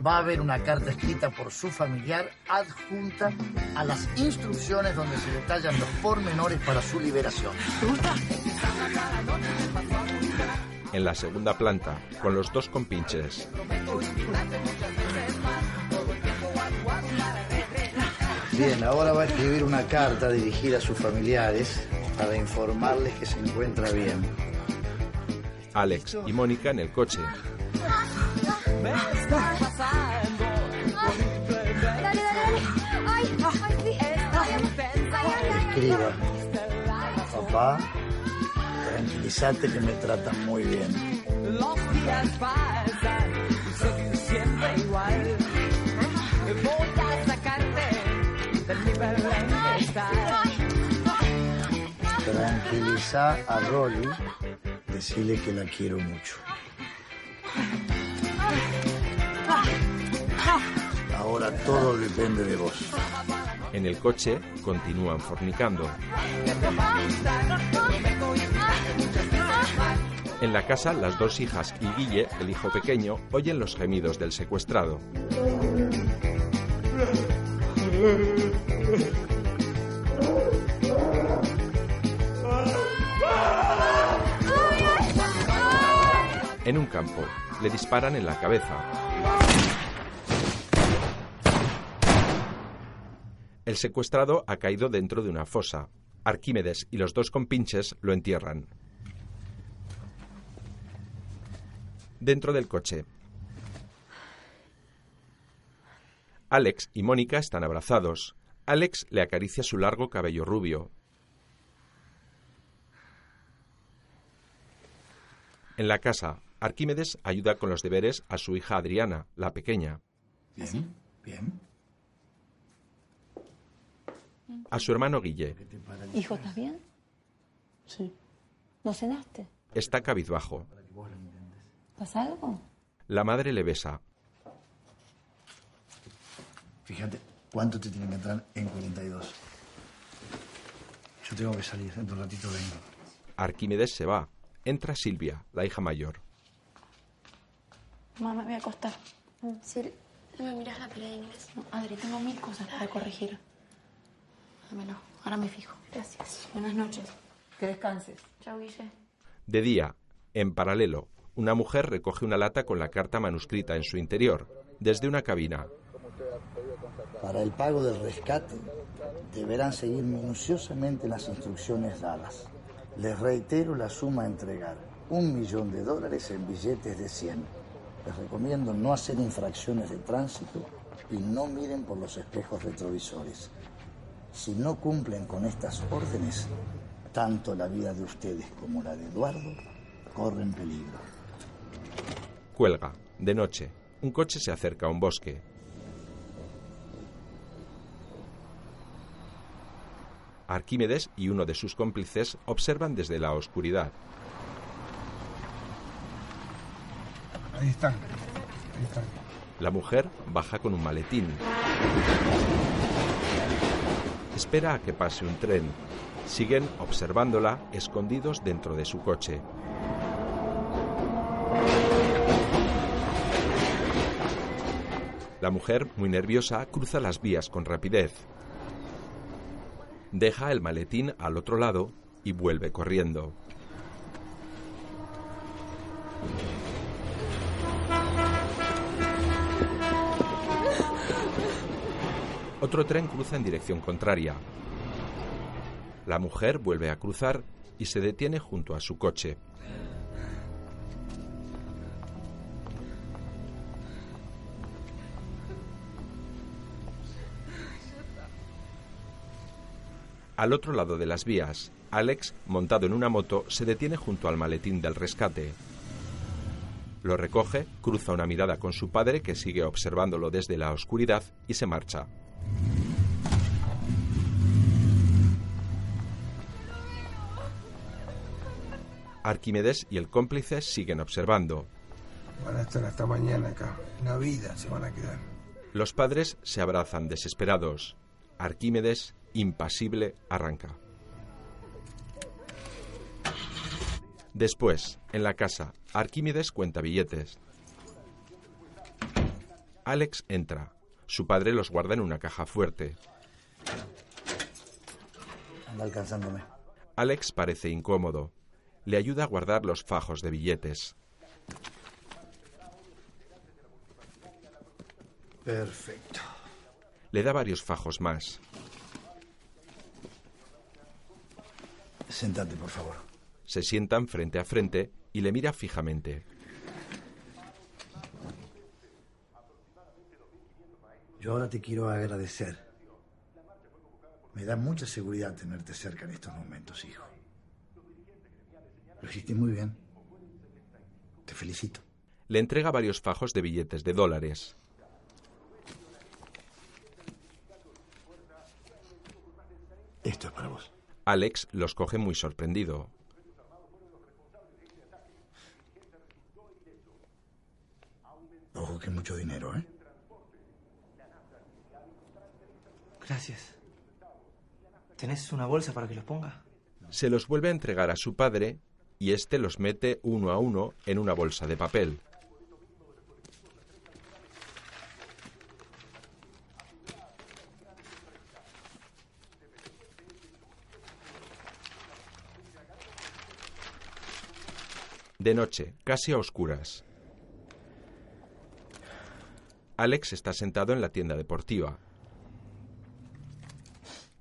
Va a haber una carta escrita por su familiar adjunta a las instrucciones donde se detallan los pormenores para su liberación. en la segunda planta, con los dos compinches. Bien, ahora va a escribir una carta dirigida a sus familiares para informarles que se encuentra bien. Alex y Mónica en el coche. Dale, dale, dale. Escriba. Papá, tranquilízate que me tratan muy bien. Los días pasan Tranquiliza a Rolly, decirle que la quiero mucho. Ahora todo depende de vos. En el coche continúan fornicando. En la casa, las dos hijas y Guille, el hijo pequeño, oyen los gemidos del secuestrado. En un campo, le disparan en la cabeza. El secuestrado ha caído dentro de una fosa. Arquímedes y los dos compinches lo entierran. Dentro del coche. Alex y Mónica están abrazados. Alex le acaricia su largo cabello rubio. En la casa, Arquímedes ayuda con los deberes a su hija Adriana, la pequeña. Bien, bien. A su hermano Guille. Hijo, ¿estás bien? Sí. ¿No cenaste? Está cabizbajo. ¿Pasa algo? La madre le besa. Fíjate, ¿cuánto te tiene que entrar en 42? Yo tengo que salir, dentro de un ratito vengo. Arquímedes se va. Entra Silvia, la hija mayor. Mamá, me voy a acostar. Sí, no me miras la pelea de inglés. No, Adri, tengo mil cosas que corregir. Dámelo, ahora me fijo. Gracias. Buenas noches. Que descanses. Chao, Guille. De día, en paralelo, una mujer recoge una lata con la carta manuscrita en su interior, desde una cabina. Para el pago del rescate, deberán seguir minuciosamente las instrucciones dadas. Les reitero la suma a entregar, un millón de dólares en billetes de 100. Les recomiendo no hacer infracciones de tránsito y no miren por los espejos retrovisores. Si no cumplen con estas órdenes, tanto la vida de ustedes como la de Eduardo corren peligro. Cuelga. De noche, un coche se acerca a un bosque. Arquímedes y uno de sus cómplices observan desde la oscuridad. Ahí están. La mujer baja con un maletín. Espera a que pase un tren. Siguen observándola escondidos dentro de su coche. La mujer, muy nerviosa, cruza las vías con rapidez. Deja el maletín al otro lado y vuelve corriendo. Otro tren cruza en dirección contraria. La mujer vuelve a cruzar y se detiene junto a su coche. Al otro lado de las vías, Alex, montado en una moto, se detiene junto al maletín del rescate. Lo recoge, cruza una mirada con su padre, que sigue observándolo desde la oscuridad, y se marcha. Arquímedes y el cómplice siguen observando. Van a estar hasta mañana acá. Una vida se van a quedar. Los padres se abrazan desesperados. Arquímedes, impasible, arranca. Después, en la casa, Arquímedes cuenta billetes. Alex entra. Su padre los guarda en una caja fuerte. Anda alcanzándome. Alex parece incómodo. Le ayuda a guardar los fajos de billetes. Perfecto. Le da varios fajos más. Sentate, por favor. Se sientan frente a frente y le mira fijamente. Yo ahora te quiero agradecer. Me da mucha seguridad tenerte cerca en estos momentos, hijo. Lo hiciste muy bien. Te felicito. Le entrega varios fajos de billetes de dólares. Esto es para vos. Alex los coge muy sorprendido. Ojo que mucho dinero, ¿eh? Gracias. ¿Tenés una bolsa para que los ponga? Se los vuelve a entregar a su padre y éste los mete uno a uno en una bolsa de papel. De noche, casi a oscuras. Alex está sentado en la tienda deportiva.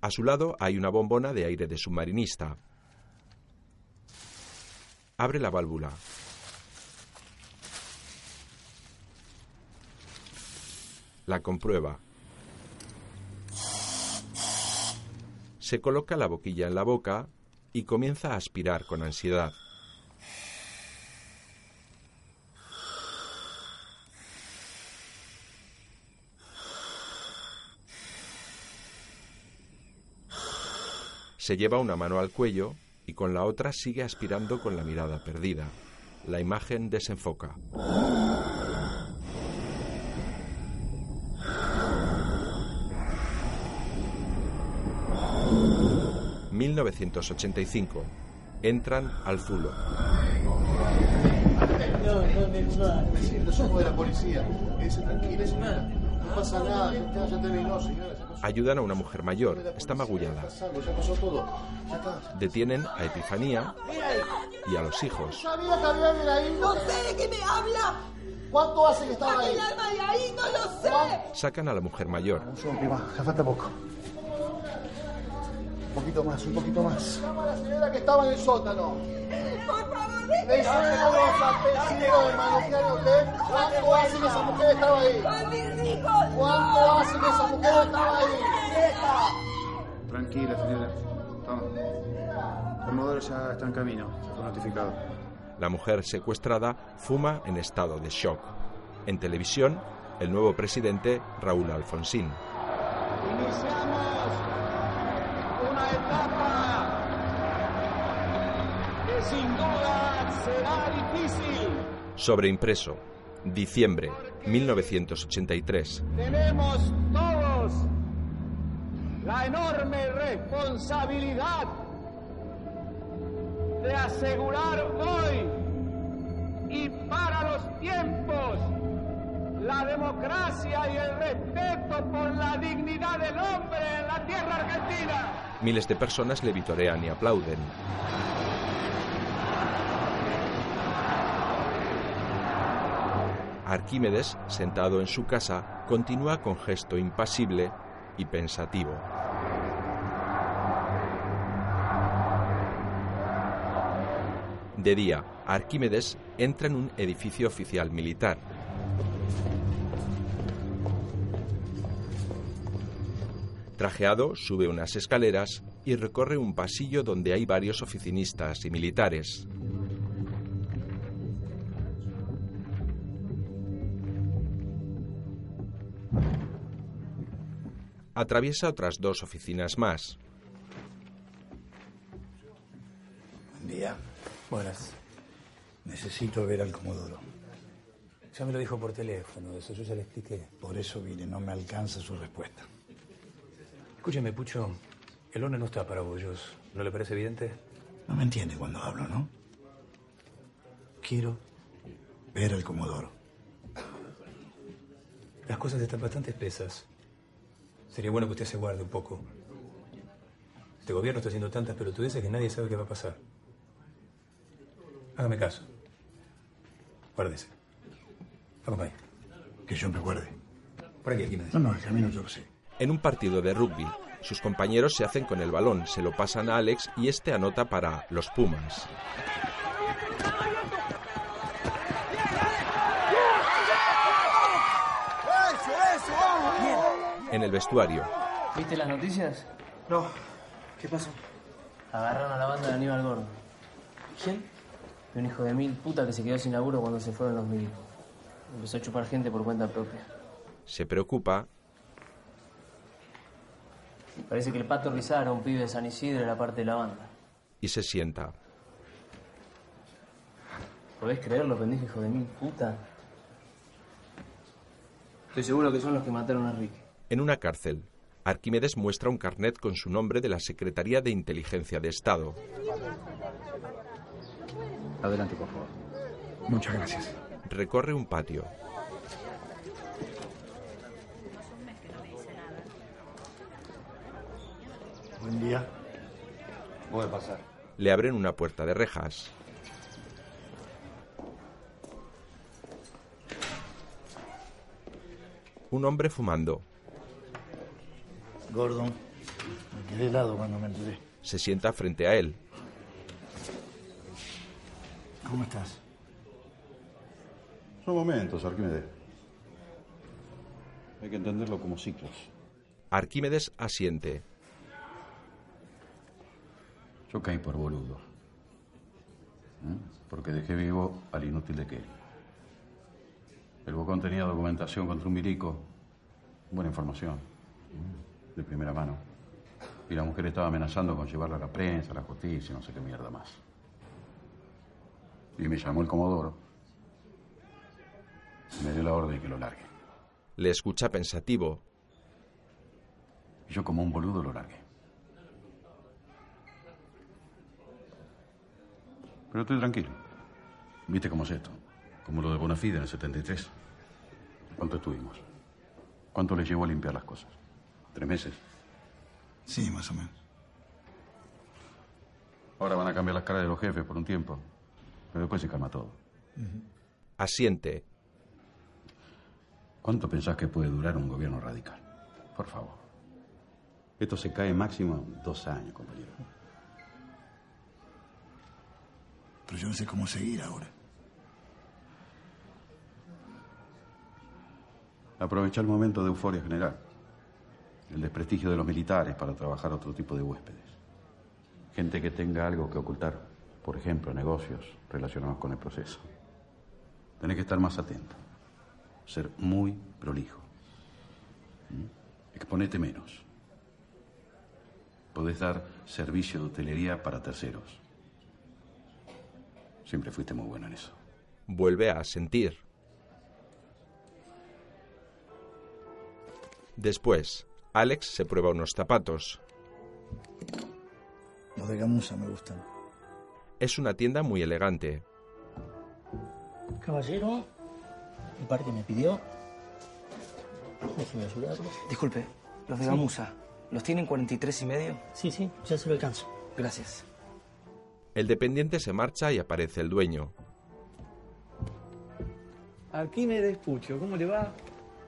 A su lado hay una bombona de aire de submarinista. Abre la válvula. La comprueba. Se coloca la boquilla en la boca y comienza a aspirar con ansiedad. Se lleva una mano al cuello y con la otra sigue aspirando con la mirada perdida. La imagen desenfoca. ...1985... Entran al Zulo. No, no, no, no, somos de la policía. Quédese tranquila, señora. No pasa nada, ya, ya terminó, señora. ya pasó. Ayudan a una mujer mayor. Está magullada. Salvo, ya pasó todo. Ya está. Detienen a Epifanía y a los hijos. ¿Sabía que había ahí? No sé de qué me habla. ¿Cuánto hace que estaba ahí? alma de ahí, no lo sé. Sacan a la mujer mayor. Un segundo, prima, ya falta poco. Un poquito más, un poquito más. Llama a la señora que estaba en el sótano. Por favor, Le hicieron los apellidos de Manuquiano usted. ¿Cuánto hace que esa mujer estaba ahí? ¿Cuánto hace que esa mujer estaba ahí? Tranquila, señora. Toma. Comodoro ya está en camino. Fue notificado. La mujer secuestrada fuma en estado de shock. En televisión, el nuevo presidente Raúl Alfonsín. Iniciamos una etapa que sin duda será difícil. Sobreimpreso. Diciembre 1983. Tenemos todos la enorme responsabilidad de asegurar hoy y para los tiempos la democracia y el respeto por la dignidad del hombre en la tierra argentina. Miles de personas le vitorean y aplauden. Arquímedes, sentado en su casa, continúa con gesto impasible y pensativo. De día, Arquímedes entra en un edificio oficial militar. Trajeado, sube unas escaleras y recorre un pasillo donde hay varios oficinistas y militares. Atraviesa otras dos oficinas más. Buen día. Buenas. Necesito ver al Comodoro. Ya me lo dijo por teléfono, eso yo ya le expliqué. Por eso vine, no me alcanza su respuesta. Escúcheme, Pucho, el horno no está para bollos. ¿No le parece evidente? No me entiende cuando hablo, ¿no? Quiero ver al Comodoro. Las cosas están bastante espesas. Sería bueno que usted se guarde un poco. Este gobierno está haciendo tantas pelotudeces que nadie sabe qué va a pasar. Hágame caso. Guárdese. Acompañe. Que yo me acuerde. Por aquí, aquí me No, no, el camino yo lo sé. En un partido de rugby, sus compañeros se hacen con el balón, se lo pasan a Alex y este anota para los Pumas. ¡Eso, eso! ¡Vamos! En el vestuario, ¿Viste las noticias? No. ¿Qué pasó? Agarraron a la banda de Aníbal Gordo. ¿Quién? Un hijo de mil puta que se quedó sin laburo cuando se fueron los milicos. Empezó a chupar gente por cuenta propia. se preocupa Parece que el pato Rizar, un pibe de San Isidro, era parte de la banda. y se sienta. ¿Podés creerlo, pendejo hijo de mil puta? Estoy seguro que son los que mataron a Ricky. En una cárcel, Arquímedes muestra un carnet con su nombre de la Secretaría de Inteligencia de Estado. Adelante, por favor. Muchas gracias. Recorre un patio. Buen día. Puede pasar. Le abren una puerta de rejas. Un hombre fumando. Gordon, me quedé helado cuando me enteré. Se sienta frente a él. ¿Cómo estás? Son momentos, Arquímedes. Hay que entenderlo como ciclos. Arquímedes asiente. Yo caí por boludo. ¿eh? Porque dejé vivo al inútil de Kelly. El bocón tenía documentación contra un milico. Buena información. ¿eh? De primera mano. Y la mujer estaba amenazando con llevarla a la prensa, a la justicia, no sé qué mierda más. Y me llamó el comodoro. Y me dio la orden de que lo largue. Le escucha pensativo. Y yo como un boludo lo largué. Pero estoy tranquilo. ¿Viste cómo es esto? Como lo de Bonafide en el 73. ¿Cuánto estuvimos? ¿Cuánto le llevó a limpiar las cosas? ¿Tres meses? Sí, más o menos. Ahora van a cambiar las caras de los jefes por un tiempo. Pero después se calma todo. Asiente. ¿Cuánto pensás que puede durar un gobierno radical? Por favor. Esto se cae máximo dos años, compañero. Pero yo no sé cómo seguir ahora. Aprovecha el momento de euforia general. El desprestigio de los militares para trabajar otro tipo de huéspedes. Gente que tenga algo que ocultar. Por ejemplo, negocios relacionados con el proceso. Tenés que estar más atento. Ser muy prolijo. ¿Mm? Exponete menos. Podés dar servicio de hotelería para terceros. Siempre fuiste muy bueno en eso. Vuelve a sentir. Después, Alex se prueba unos zapatos. Los de gamuza me gustan. Es una tienda muy elegante. Caballero, el par que me pidió. Déjeme ayudarlo. Disculpe, los de Sí. Gamusa, ¿los tienen 43 y medio? Sí, sí, ya se lo alcanzo. Gracias. El dependiente se marcha y aparece el dueño. Arquímedes Pucho, ¿cómo le va?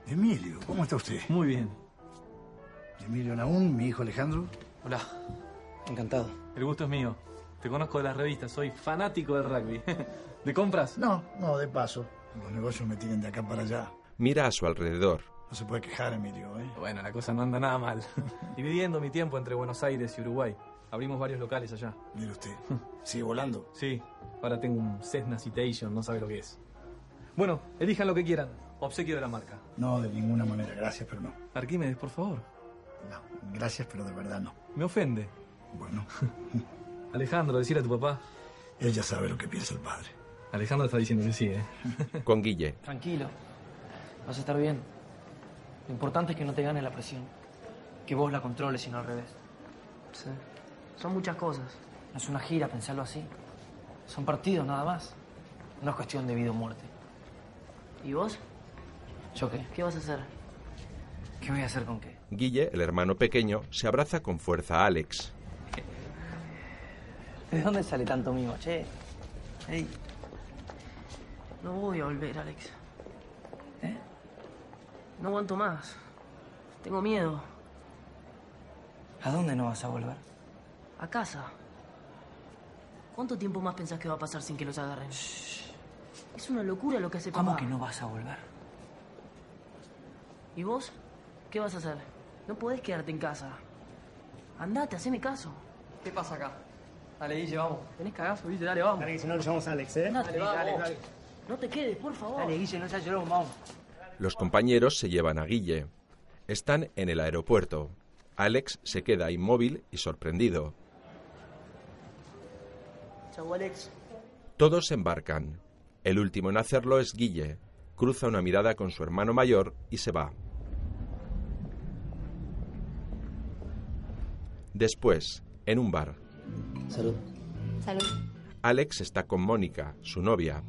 Emilio, ¿cómo está usted? Muy bien. Emilio Naún, mi hijo Alejandro. Hola. Encantado. El gusto es mío. Te conozco de las revistas, soy fanático del rugby. <laughs> ¿De compras? No, no, de paso. Los negocios me tienen de acá para allá. Mira a su alrededor. No se puede quejar, Emilio, ¿eh? Bueno, la cosa no anda nada mal. <laughs> Dividiendo mi tiempo entre Buenos Aires y Uruguay. Abrimos varios locales allá. Mire usted. ¿Sigue volando? Sí, ahora tengo un Cessna Citation, no sabe lo que es. Bueno, elijan lo que quieran. Obsequio de la marca. No, de ninguna manera. Gracias, pero no. Arquímedes, por favor. No, gracias, pero de verdad no. Me ofende. Bueno, <laughs> Alejandro, decir a tu papá. él ya sabe lo que piensa el padre. Alejandro está diciendo que sí, ¿eh? <laughs> Con Guille. Tranquilo. Vas a estar bien. Lo importante es que no te gane la presión. Que vos la controles y no al revés. Sí. Son muchas cosas. No es una gira, pensarlo así. Son partidos nada más. No es cuestión de vida o muerte. ¿Y vos? ¿Yo qué? ¿Qué vas a hacer? ¿Qué voy a hacer con qué? Guille, el hermano pequeño, se abraza con fuerza a Alex. ¿De dónde sale tanto mimo, che? Ey. No voy a volver, Alex. ¿Eh? No aguanto más. Tengo miedo. ¿A dónde no vas a volver? A casa. ¿Cuánto tiempo más pensás que va a pasar sin que los agarren? Es una locura lo que hace ¿Cómo papá. que no vas a volver? ¿Y vos? ¿Qué vas a hacer? No podés quedarte en casa. Andate, haceme caso. ¿Qué pasa acá? Dale, Guille, vamos. Tenés cagazo, Guille, dale, vamos. Dale, que si no lo llamamos a Alex, ¿eh? Andate, Dale, vamos. dale, dale. No te quedes, por favor. Dale, Guille, no seas llorón, vamos. Los compañeros se llevan a Guille. Están en el aeropuerto. Alex se queda inmóvil y sorprendido. Chau, Alex. Todos embarcan. El último en hacerlo es Guille. Cruza una mirada con su hermano mayor y se va. Después, en un bar, Salud. Salud. Alex está con Mónica, su novia.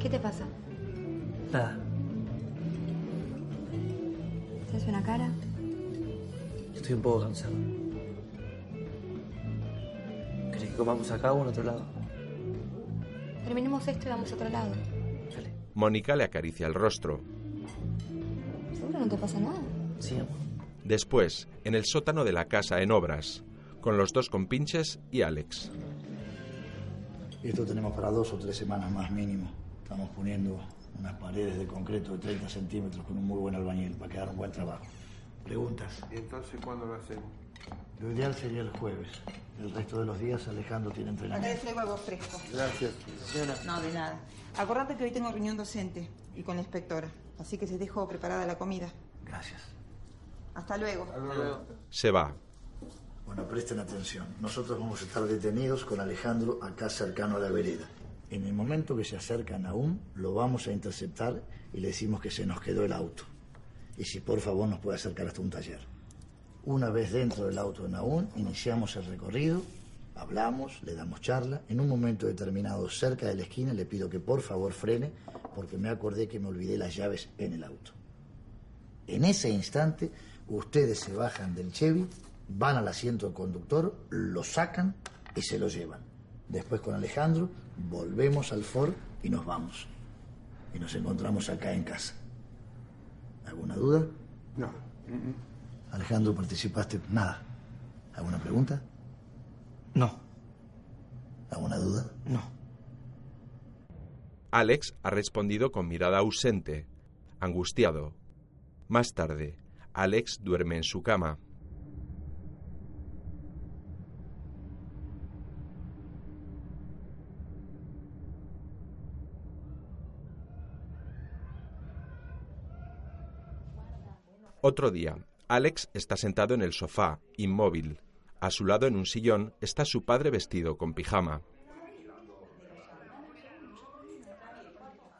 ¿Qué te pasa? Nada. ¿Te hace una cara? Estoy un poco cansado. ¿Querés que comamos acá o en otro lado? Terminemos esto y vamos a otro lado. Mónica le acaricia el rostro. ¿Seguro no te pasa nada? Sí, amor. Después, en el sótano de la casa en obras, con los dos compinches y Alex. Y esto tenemos para dos o tres semanas más mínimo. Estamos poniendo unas paredes de concreto de 30 centímetros con un muy buen albañil para quedar un buen trabajo. ¿Preguntas? ¿Y entonces cuándo lo hacemos? Lo ideal sería el jueves. El resto de los días Alejandro tiene Acá le entrenamiento. traigo algo fresco. Gracias. No, de nada. Acordate que hoy tengo reunión docente y con la inspectora. Así que se dejo preparada la comida. Gracias. Hasta luego. Se va. Bueno, presten atención. Nosotros vamos a estar detenidos con Alejandro acá cercano a la vereda. En el momento que se acercan aún, lo vamos a interceptar y le decimos que se nos quedó el auto. Y si por favor nos puede acercar hasta un taller. Una vez dentro del auto de Naún, iniciamos el recorrido, hablamos, le damos charla. En un momento determinado, cerca de la esquina, le pido que por favor frene, porque me acordé que me olvidé las llaves en el auto. En ese instante, ustedes se bajan del Chevy, van al asiento del conductor, lo sacan y se lo llevan. Después con Alejandro, volvemos al Ford y nos vamos. Y nos encontramos acá en casa. ¿Alguna duda? No. Alejandro, participaste. Nada. ¿Alguna pregunta? No. ¿Alguna duda? No. Alex ha respondido con mirada ausente, angustiado. Más tarde, Alex duerme en su cama. Otro día, Alex está sentado en el sofá, inmóvil. A su lado en un sillón está su padre vestido con pijama.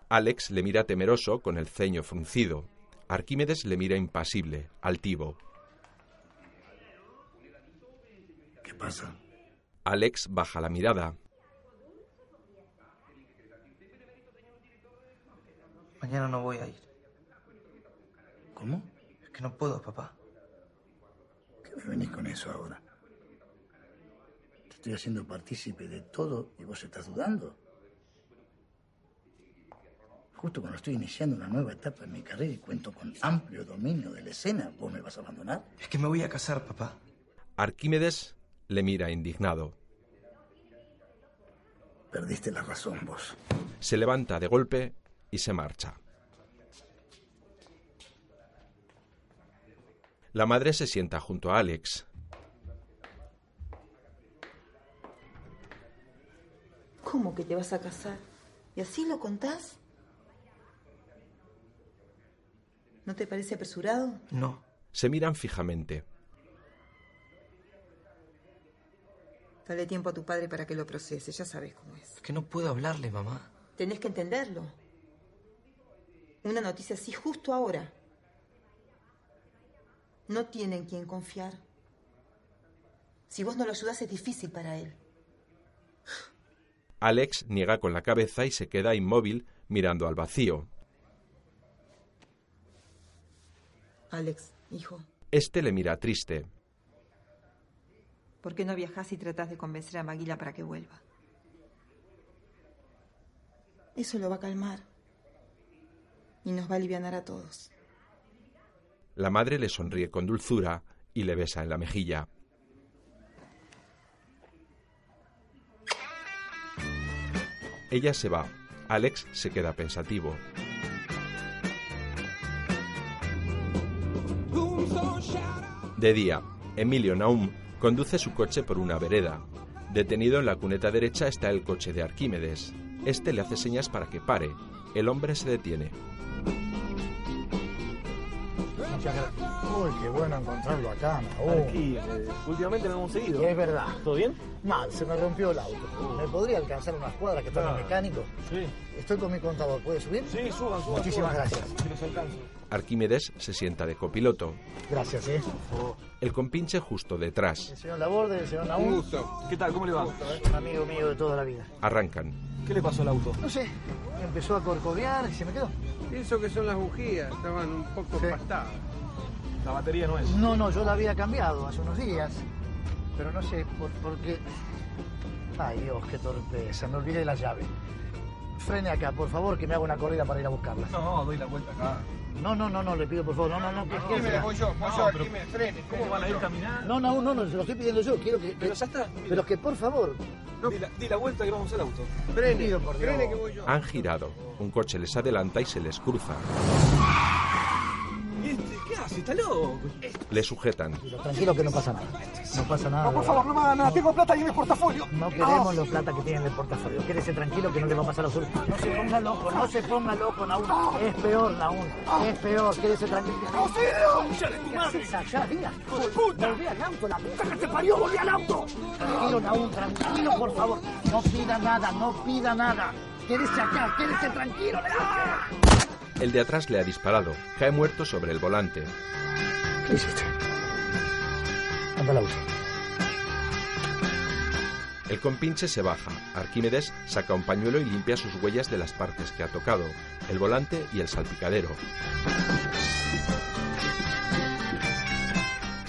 Alex le mira temeroso con el ceño fruncido. Arquímedes le mira impasible, altivo. ¿Qué pasa? Alex baja la mirada. Mañana no voy a ir. ¿Cómo? Es que no puedo, papá. ¿Qué me venís con eso ahora? Te estoy haciendo partícipe de todo y vos estás dudando. Justo cuando estoy iniciando una nueva etapa en mi carrera y cuento con amplio dominio de la escena, ¿vos me vas a abandonar? Es que me voy a casar, papá. Arquímedes le mira indignado. Perdiste la razón vos. Se levanta de golpe y se marcha. La madre se sienta junto a Alex. ¿Cómo que te vas a casar? ¿Y así lo contás? ¿No te parece apresurado? No. Se miran fijamente. Dale tiempo a tu padre para que lo procese, ya sabes cómo es. Es que no puedo hablarle, mamá. Tenés que entenderlo. Una noticia así justo ahora. No tiene en quién confiar. Si vos no lo ayudas es difícil para él. Alex niega con la cabeza y se queda inmóvil mirando al vacío. Alex, hijo, Este le mira triste. ¿por qué no viajas y tratás de convencer a Maguila para que vuelva? Eso lo va a calmar. Y nos va a aliviar a todos. La madre le sonríe con dulzura y le besa en la mejilla. Ella se va. Alex se queda pensativo. De día, Emilio Naum conduce su coche por una vereda. Detenido en la cuneta derecha está el coche de Arquímedes. Este le hace señas para que pare. El hombre se detiene. Qué bueno encontrarlo acá, Naú. Aquí, eh, últimamente no hemos seguido. Es verdad. ¿Todo bien? Mal, se me rompió el auto. ¿Me podría alcanzar unas cuadras que está Ah. el mecánico? Sí. Estoy con mi contador. ¿Puede subir? Sí, suban, suban. Muchísimas suban. gracias. Si los alcanzo. Arquímedes se sienta de copiloto. Gracias, ¿eh? El compinche justo detrás. El señor Laborde, el señor Naú. ¿Qué tal? ¿Cómo le va? Un amigo mío de toda la vida. Arrancan. ¿Qué le pasó al auto? No sé, empezó a corcovear y se me quedó. Pienso que son las bujías, estaban un poco Sí. pastadas. La batería no es. No, no, yo la había cambiado hace unos días. Pero no sé por, por qué. Ay, Dios, qué torpeza. Me olvidé la llave. Frene acá, por favor, que me haga una corrida para ir a buscarla. No, doy la vuelta acá. No, no, no, no, le pido por favor. No, no, no. que- me que- voy yo, voy No, yo, pero- aquí me frene. ¿Cómo van a ir caminando? No, no, no, no, se lo estoy pidiendo yo. Quiero que. que- Pero ya está. pero que por favor. Di, la, di la vuelta y vamos al auto. Frene, pido por Dios. frene que voy yo. Han girado. Un coche les adelanta y se les cruza. ¿Y este qué hace? Está loco. Le sujetan. Tranquilo que no pasa nada. No pasa nada. No, por favor, no me hagan nada. Tengo plata ahí en el portafolio. No queremos los plata que tienen en el portafolio. Quédese tranquilo que no le va a pasar absoluto. No se ponga loco, no se ponga loco, Naún. Es peor, Naún. Es peor. Quédese tranquilo. ¡Auxilio! tu madre! Ya, mira. ¡Puta! Volví al auto, la puta que te parió! ¡Volví al auto! Tranquilo, Naún, tranquilo, por favor. No pida nada, no pida nada. Quédese acá, quédese tranquilo. El de atrás le ha disparado. Cae muerto sobre el volante. ¿Qué hiciste? Anda. El compinche se baja. Arquímedes saca un pañuelo y limpia sus huellas de las partes que ha tocado, el volante y el salpicadero.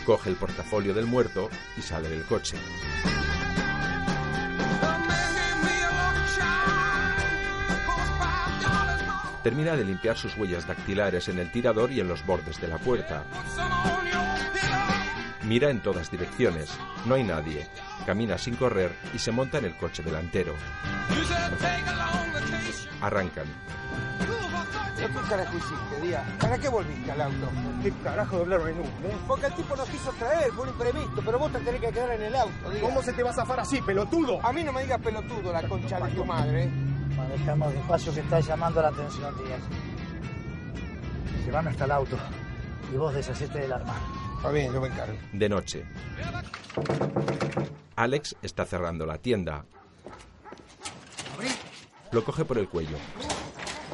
Coge el portafolio del muerto y sale del coche. Termina de limpiar sus huellas dactilares en el tirador y en los bordes de la puerta. Mira en todas direcciones. No hay nadie. Camina sin correr y se monta en el coche delantero. Arrancan. ¿Qué carajo hiciste, Díaz? ¿Para qué volviste al auto? ¿Qué carajo doblaron en un? eh? Porque el tipo nos quiso traer, fue un imprevisto, pero vos te tenés que quedar en el auto, Díaz. ¿Cómo se te va a zafar así, pelotudo? A mí no me digas pelotudo, la concha de tu madre. Manejamos despacio que está llamando la atención, Díaz. Llévame hasta el auto y vos deshacete del arma. Está bien, yo me encargo. De noche. Alex está cerrando la tienda. Lo coge por el cuello.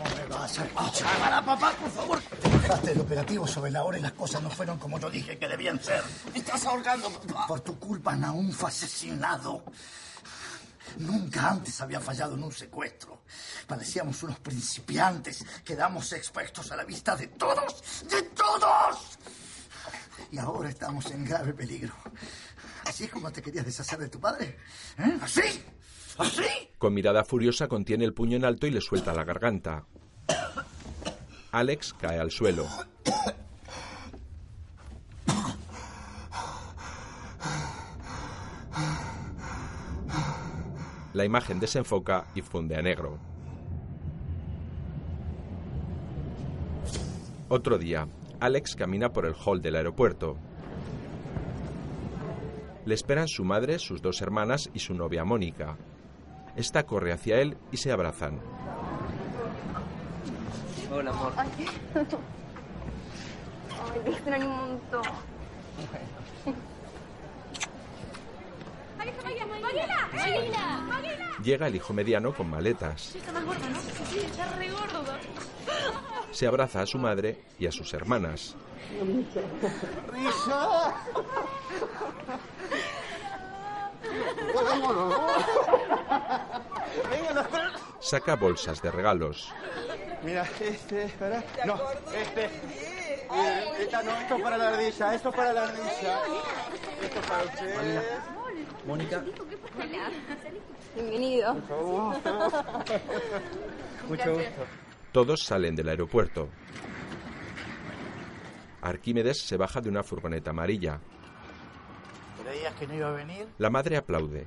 No me vas a escuchar. Para, papá, por favor. Te bajaste del operativo sobre la hora y las cosas no fueron como yo dije que debían ser. Me estás ahorcando, papá. Por tu culpa, Naum fue asesinado. Nunca antes había fallado en un secuestro. Parecíamos unos principiantes. Quedamos expuestos a la vista de todos. ¡De todos! Y ahora estamos en grave peligro. ¿Así es como te querías deshacer de tu padre? ¿Eh? ¿Así? ¿Así? Con mirada furiosa contiene el puño en alto y le suelta la garganta. Alex cae al suelo. La imagen desenfoca y funde a negro. Otro día, Alex camina por el hall del aeropuerto. Le esperan su madre, sus dos hermanas y su novia Mónica. Esta corre hacia él y se abrazan. Hola, amor. Ay, <laughs> Ay te extraño un montón. ¡Maguila! ¡Maguila! ¡Maguila! Llega el hijo mediano con maletas. Está más gordo, ¿no? Sí, está re gordo. Se abraza a su madre y a sus hermanas. Saca bolsas de regalos. Mira, este, para. No, este. Mira, esta no, esto es para la ardilla, esto es para la ardilla. Esto es para usted. Mónica, Bienvenido. Mucho gusto. Todos salen del aeropuerto. Arquímedes se baja de una furgoneta amarilla. ¿Creías que no iba a venir? La madre aplaude.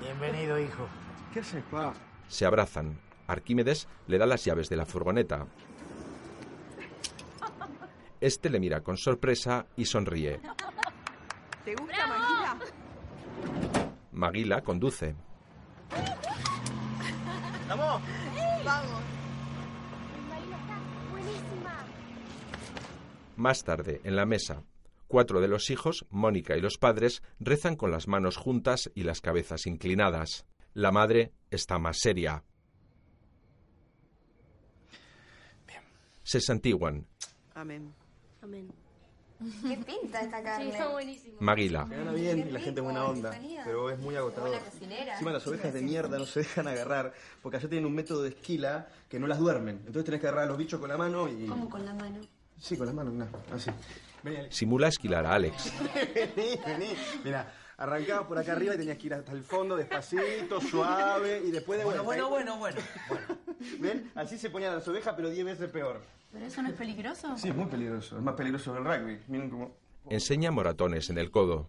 Bienvenido, hijo. ¿Qué pa? Se abrazan. Arquímedes le da las llaves de la furgoneta. Este le mira con sorpresa y sonríe. ¿Te gusta Maguila? Maguila conduce. ¡Vamos! Vamos. Más tarde, en la mesa, cuatro de los hijos, Mónica y los padres, rezan con las manos juntas y las cabezas inclinadas. La madre está más seria. Se santiguan. Amén. Amén. <laughs> ¿Qué pinta esta carne? Sí, está buenísimo. Maguila. Se gana bien y la gente buena onda, pero es muy agotador. Encima las ovejas de mierda no se dejan agarrar, porque allá tienen un método de esquila que no las duermen. Entonces tenés que agarrar a los bichos con la mano y... ¿Cómo con la mano? Sí, con la mano, no, así. Vení. Simula esquilar a Alex. <laughs> vení, vení. Mira, arrancabas por acá arriba y tenías que ir hasta el fondo, despacito, suave, y después de Bueno, vuelta. bueno, bueno, bueno. ¿Ven? Así se ponían las ovejas, pero diez veces peor. ¿Pero eso no es peligroso? Sí, es muy peligroso. Es más peligroso que el rugby. Miren cómo... Enseña moratones en el codo.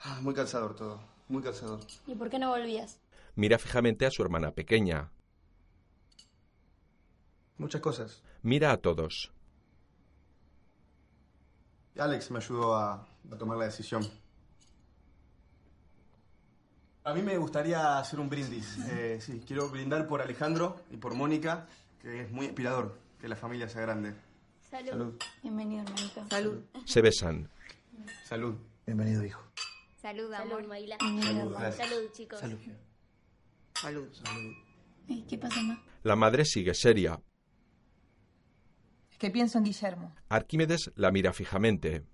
Ah, muy cansador todo. Muy cansador. ¿Y por qué no volvías? Mira fijamente a su hermana pequeña. Muchas cosas. Mira a todos. Alex me ayudó a, a tomar la decisión. A mí me gustaría hacer un brindis. <laughs> Eh, sí, quiero brindar por Alejandro y por Mónica, que es muy inspirador que la familia sea grande. Salud. Salud. Bienvenido, hermanito. Salud. Se besan. Salud. Bienvenido, hijo. Salud, amor. Salud, Maila. Salud. Salud, chicos. Salud. Salud. Ey, ¿Qué pasa, ma? La madre sigue seria. Que pienso en Guillermo. Arquímedes la mira fijamente.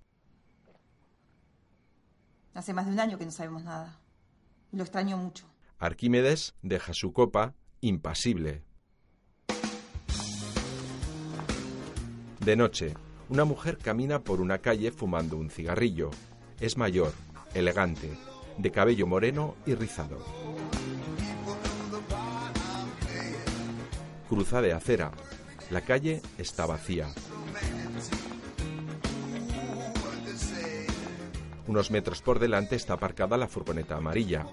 Hace más de un año que no sabemos nada. Lo extraño mucho. Arquímedes deja su copa, impasible. De noche, una mujer camina por una calle fumando un cigarrillo. Es mayor, elegante, de cabello moreno y rizado. Cruza de acera. La calle está vacía. Unos metros por delante está aparcada la furgoneta amarilla.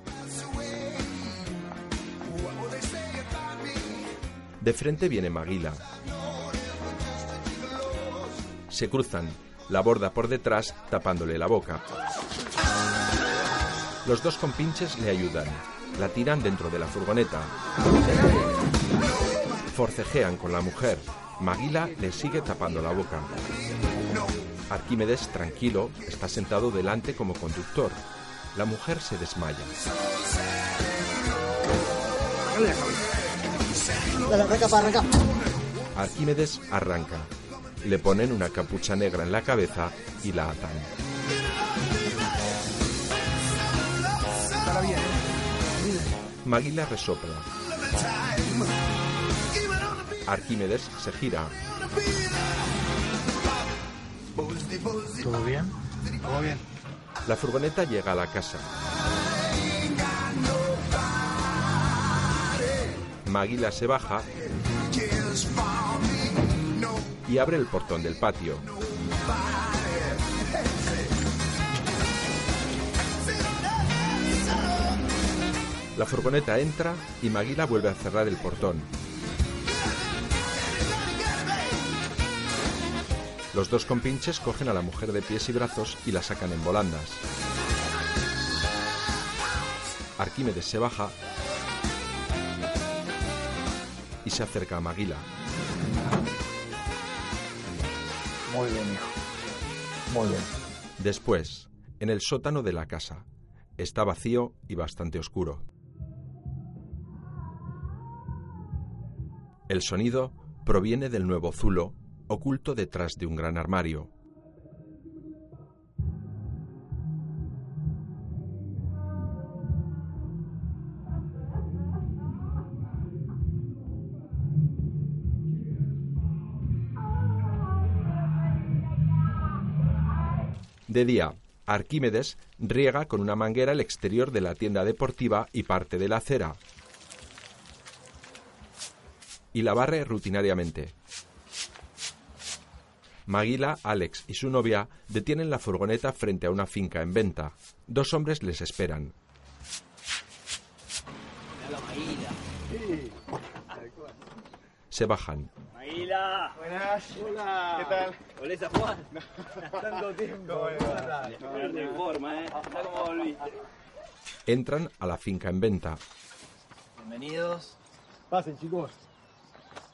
De frente viene Maguila. Se cruzan, la borda por detrás tapándole la boca. Los dos compinches le ayudan. La tiran dentro de la furgoneta. Forcejean con la mujer. Maguila le sigue tapando la boca. Arquímedes, tranquilo, está sentado delante como conductor. La mujer se desmaya. Arquímedes arranca. Le ponen una capucha negra en la cabeza y la atan. Maguila resopla. Arquímedes se gira. ¿Todo bien? ¿Todo bien? La furgoneta llega a la casa. Maguila se baja y abre el portón del patio. La furgoneta entra y Maguila vuelve a cerrar el portón. Los dos compinches cogen a la mujer de pies y brazos y la sacan en volandas. Arquímedes se baja y se acerca a Maguila. Muy bien, hijo. Muy bien. Después, en el sótano de la casa. Está vacío y bastante oscuro. El sonido proviene del nuevo zulo, oculto detrás de un gran armario. De día, Arquímedes riega con una manguera el exterior de la tienda deportiva y parte de la acera. Y la barre rutinariamente. Maguila, Alex y su novia detienen la furgoneta frente a una finca en venta. Dos hombres les esperan. Se bajan. Maguila. Buenas. Hola. ¿Qué tal? <laughs> Tanto tiempo. ¿eh? Mirá cómo volviste. Entran a la finca en venta. Bienvenidos. Pasen, chicos.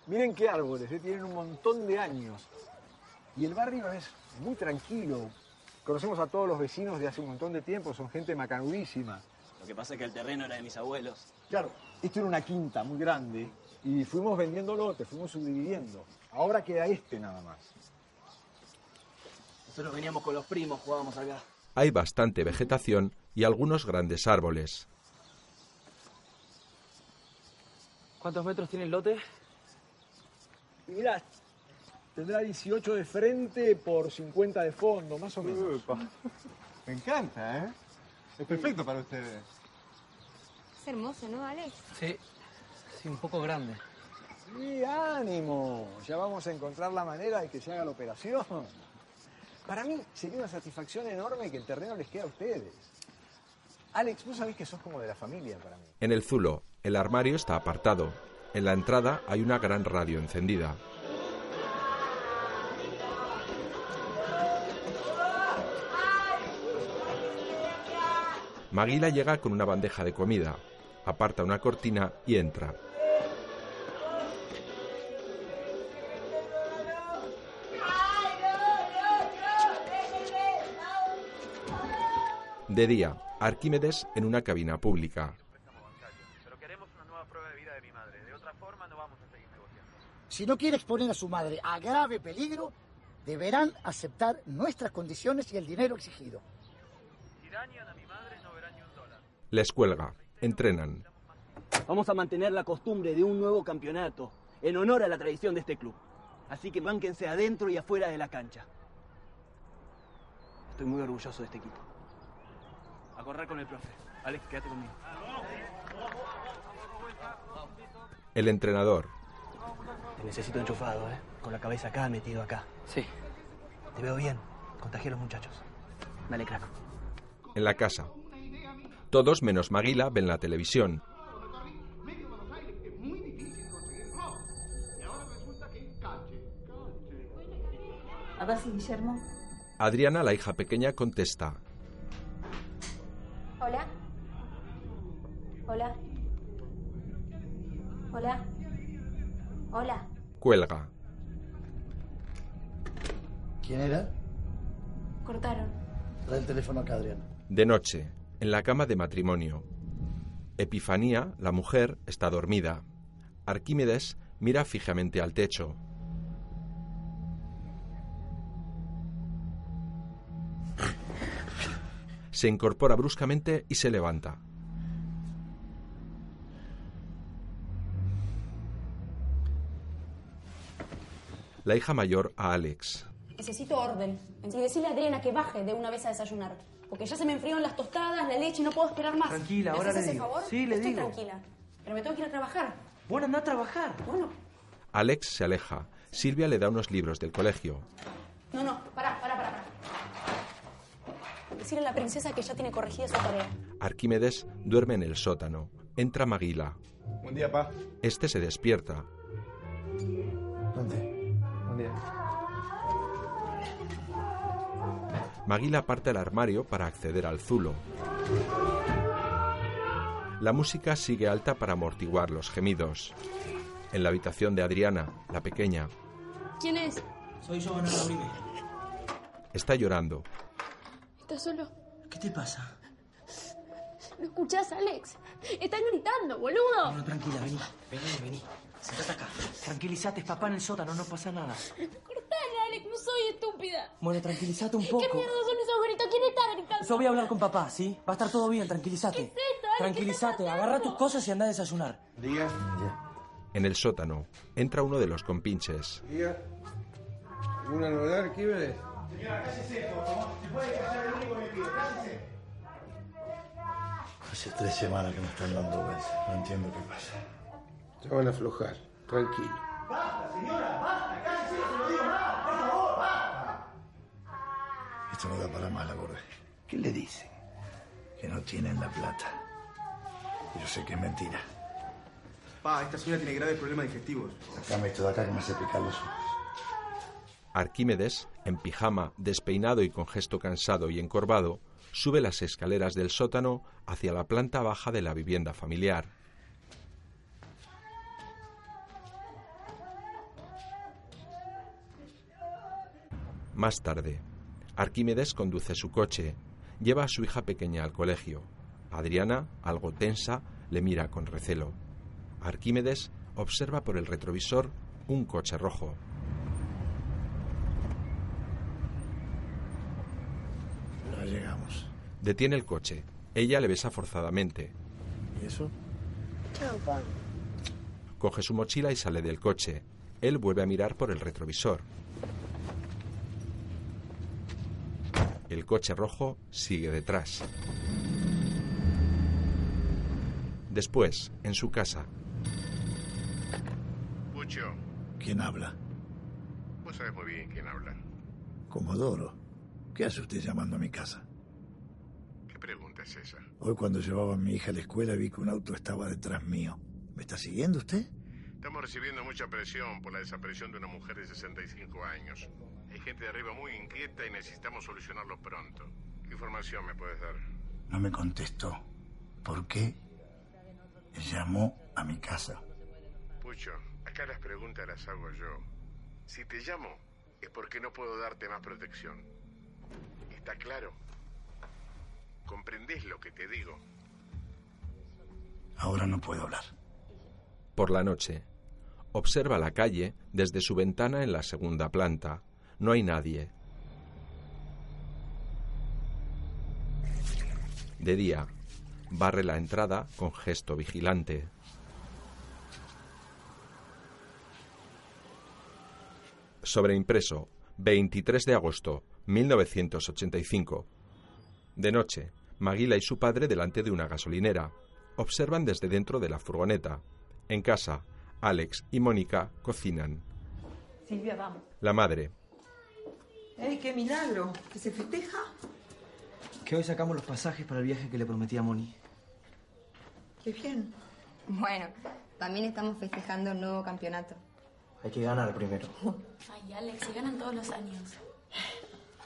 Miren qué árboles, ¿eh? tienen un montón de años. Y el barrio es muy tranquilo. Conocemos a todos los vecinos de hace un montón de tiempo, son gente macanudísima. Lo que pasa es que el terreno era de mis abuelos. Claro, esto era una quinta muy grande y fuimos vendiendo lotes, fuimos subdividiendo. Ahora queda este nada más. Nosotros veníamos con los primos, jugábamos acá. Hay bastante vegetación y algunos grandes árboles. ¿Cuántos metros tiene el lote? Mirá, tendrá 18 de frente por 50 de fondo, más o menos. Me encanta, ¿eh? Es perfecto para ustedes. Es hermoso, ¿no, Alex? Sí, sí, un poco grande. Sí, ánimo. Ya vamos a encontrar la manera de que se haga la operación. Para mí sería una satisfacción enorme que el terreno les quede a ustedes. Alex, vos sabés que sos como de la familia para mí. En el zulo, el armario está apartado. En la entrada hay una gran radio encendida. Maguila llega con una bandeja de comida, aparta una cortina y entra. De día, Arquímedes en una cabina pública. Si no quiere exponer a su madre a grave peligro, deberán aceptar nuestras condiciones y el dinero exigido. Les cuelga. Entrenan. Vamos a mantener la costumbre de un nuevo campeonato en honor a la tradición de este club. Así que bánquense adentro y afuera de la cancha. Estoy muy orgulloso de este equipo. A correr con el profe. Alex, quédate conmigo. El entrenador. Te necesito enchufado, ¿eh? Con la cabeza acá, metido acá. Sí. Te veo bien. Contagié a los muchachos. Dale, crack. En la casa. Todos menos Maguila ven la televisión. A ver si Guillermo. Adriana, la hija pequeña, contesta. Hola. Hola. Hola. Hola. Cuelga. ¿Quién era? Cortaron. Trae el teléfono acá, Adriana. De noche, en la cama de matrimonio. Epifanía, la mujer, está dormida. Arquímedes mira fijamente al techo. Se incorpora bruscamente y se levanta. La hija mayor a Alex. Necesito orden. Y decirle a Adriana que baje de una vez a desayunar. Porque ya se me enfriaron las tostadas, la leche y no puedo esperar más. Tranquila, ¿Me ahora le digo. favor? Sí, le Estoy digo. tranquila. Pero me tengo que ir a trabajar. Bueno, anda a trabajar. Bueno, Alex se aleja. Silvia le da unos libros del colegio. no, no, pará, pará. pará. Decirle a la princesa que ya tiene corregida su tarea. Arquímedes duerme en el sótano. Entra Maguila. Buen día, pa. Este se despierta. ¿Dónde? Buen día. Maguila parte al armario para acceder al zulo. La música sigue alta para amortiguar los gemidos. En la habitación de Adriana, la pequeña, ¿Quién es? Soy yo, Ana Uribe. está llorando. ¿Estás solo? ¿Qué te pasa? ¿No escuchás, Alex? Están gritando, boludo. Bueno, tranquila, vení. Vení, vení. Sentate acá. Tranquilízate, es papá en el sótano, no pasa nada. Cortale, Alex, no soy estúpida. Bueno, tranquilízate un poco. ¿Qué mierda son esos gritos? ¿Quién está gritando? Yo voy a hablar con papá, ¿sí? Va a estar todo bien, tranquilízate. ¿Qué es esto, Alex? Tranquilízate, ¿Qué está agarra tus cosas y anda a desayunar. Diga. En el sótano, entra uno de los compinches. Diga. ¿Alguna novedad, Arquímedes? Hace tres semanas que me están dando vueltas. No entiendo qué pasa. Ya van a aflojar. Tranquilo. Esto no da para más, la borde. ¿Qué le dicen? Que no tienen la plata. Yo sé que es mentira. Pa, esta señora tiene graves problemas digestivos. Sacame esto de acá que me hace picar los ojos. Arquímedes, en pijama, despeinado y con gesto cansado y encorvado, sube las escaleras del sótano hacia la planta baja de la vivienda familiar. Más tarde, Arquímedes conduce su coche, lleva a su hija pequeña al colegio. Adriana, algo tensa, le mira con recelo. Arquímedes observa por el retrovisor un coche rojo. Ya llegamos. Detiene el coche. Ella le besa forzadamente. ¿Y eso? Chao, pa. Coge su mochila y sale del coche. Él vuelve a mirar por el retrovisor. El coche rojo sigue detrás. Después, en su casa, Pucho, ¿Quién habla? vos sabés muy bien quién habla. Comodoro. ¿Qué hace usted llamando a mi casa? ¿Qué pregunta es esa? Hoy cuando llevaba a mi hija a la escuela vi que un auto estaba detrás mío. ¿Me está siguiendo usted? Estamos recibiendo mucha presión por la desaparición de una mujer de 65 años. Hay gente de arriba muy inquieta y necesitamos solucionarlo pronto. ¿Qué información me puedes dar? No me contestó. ¿Por qué llamó a mi casa? Pucho, acá las preguntas las hago yo. Si te llamo, es porque no puedo darte más protección. ¿Está claro? ¿Comprendés lo que te digo? Ahora no puedo hablar. Por la noche, observa la calle desde su ventana en la segunda planta. No hay nadie. De día, barre la entrada con gesto vigilante. Sobreimpreso, 23 de agosto, 1985. De noche, Maguila y su padre delante de una gasolinera. Observan desde dentro de la furgoneta. En casa, Alex y Mónica cocinan. Silvia, vamos. La madre, ¡Ey, qué milagro! ¿Que se festeja? Que hoy sacamos los pasajes para el viaje que le prometí a Moni. ¡Qué bien! Bueno, también estamos festejando un nuevo campeonato. Hay que ganar primero. <laughs> Ay, Alex, se ganan todos los años.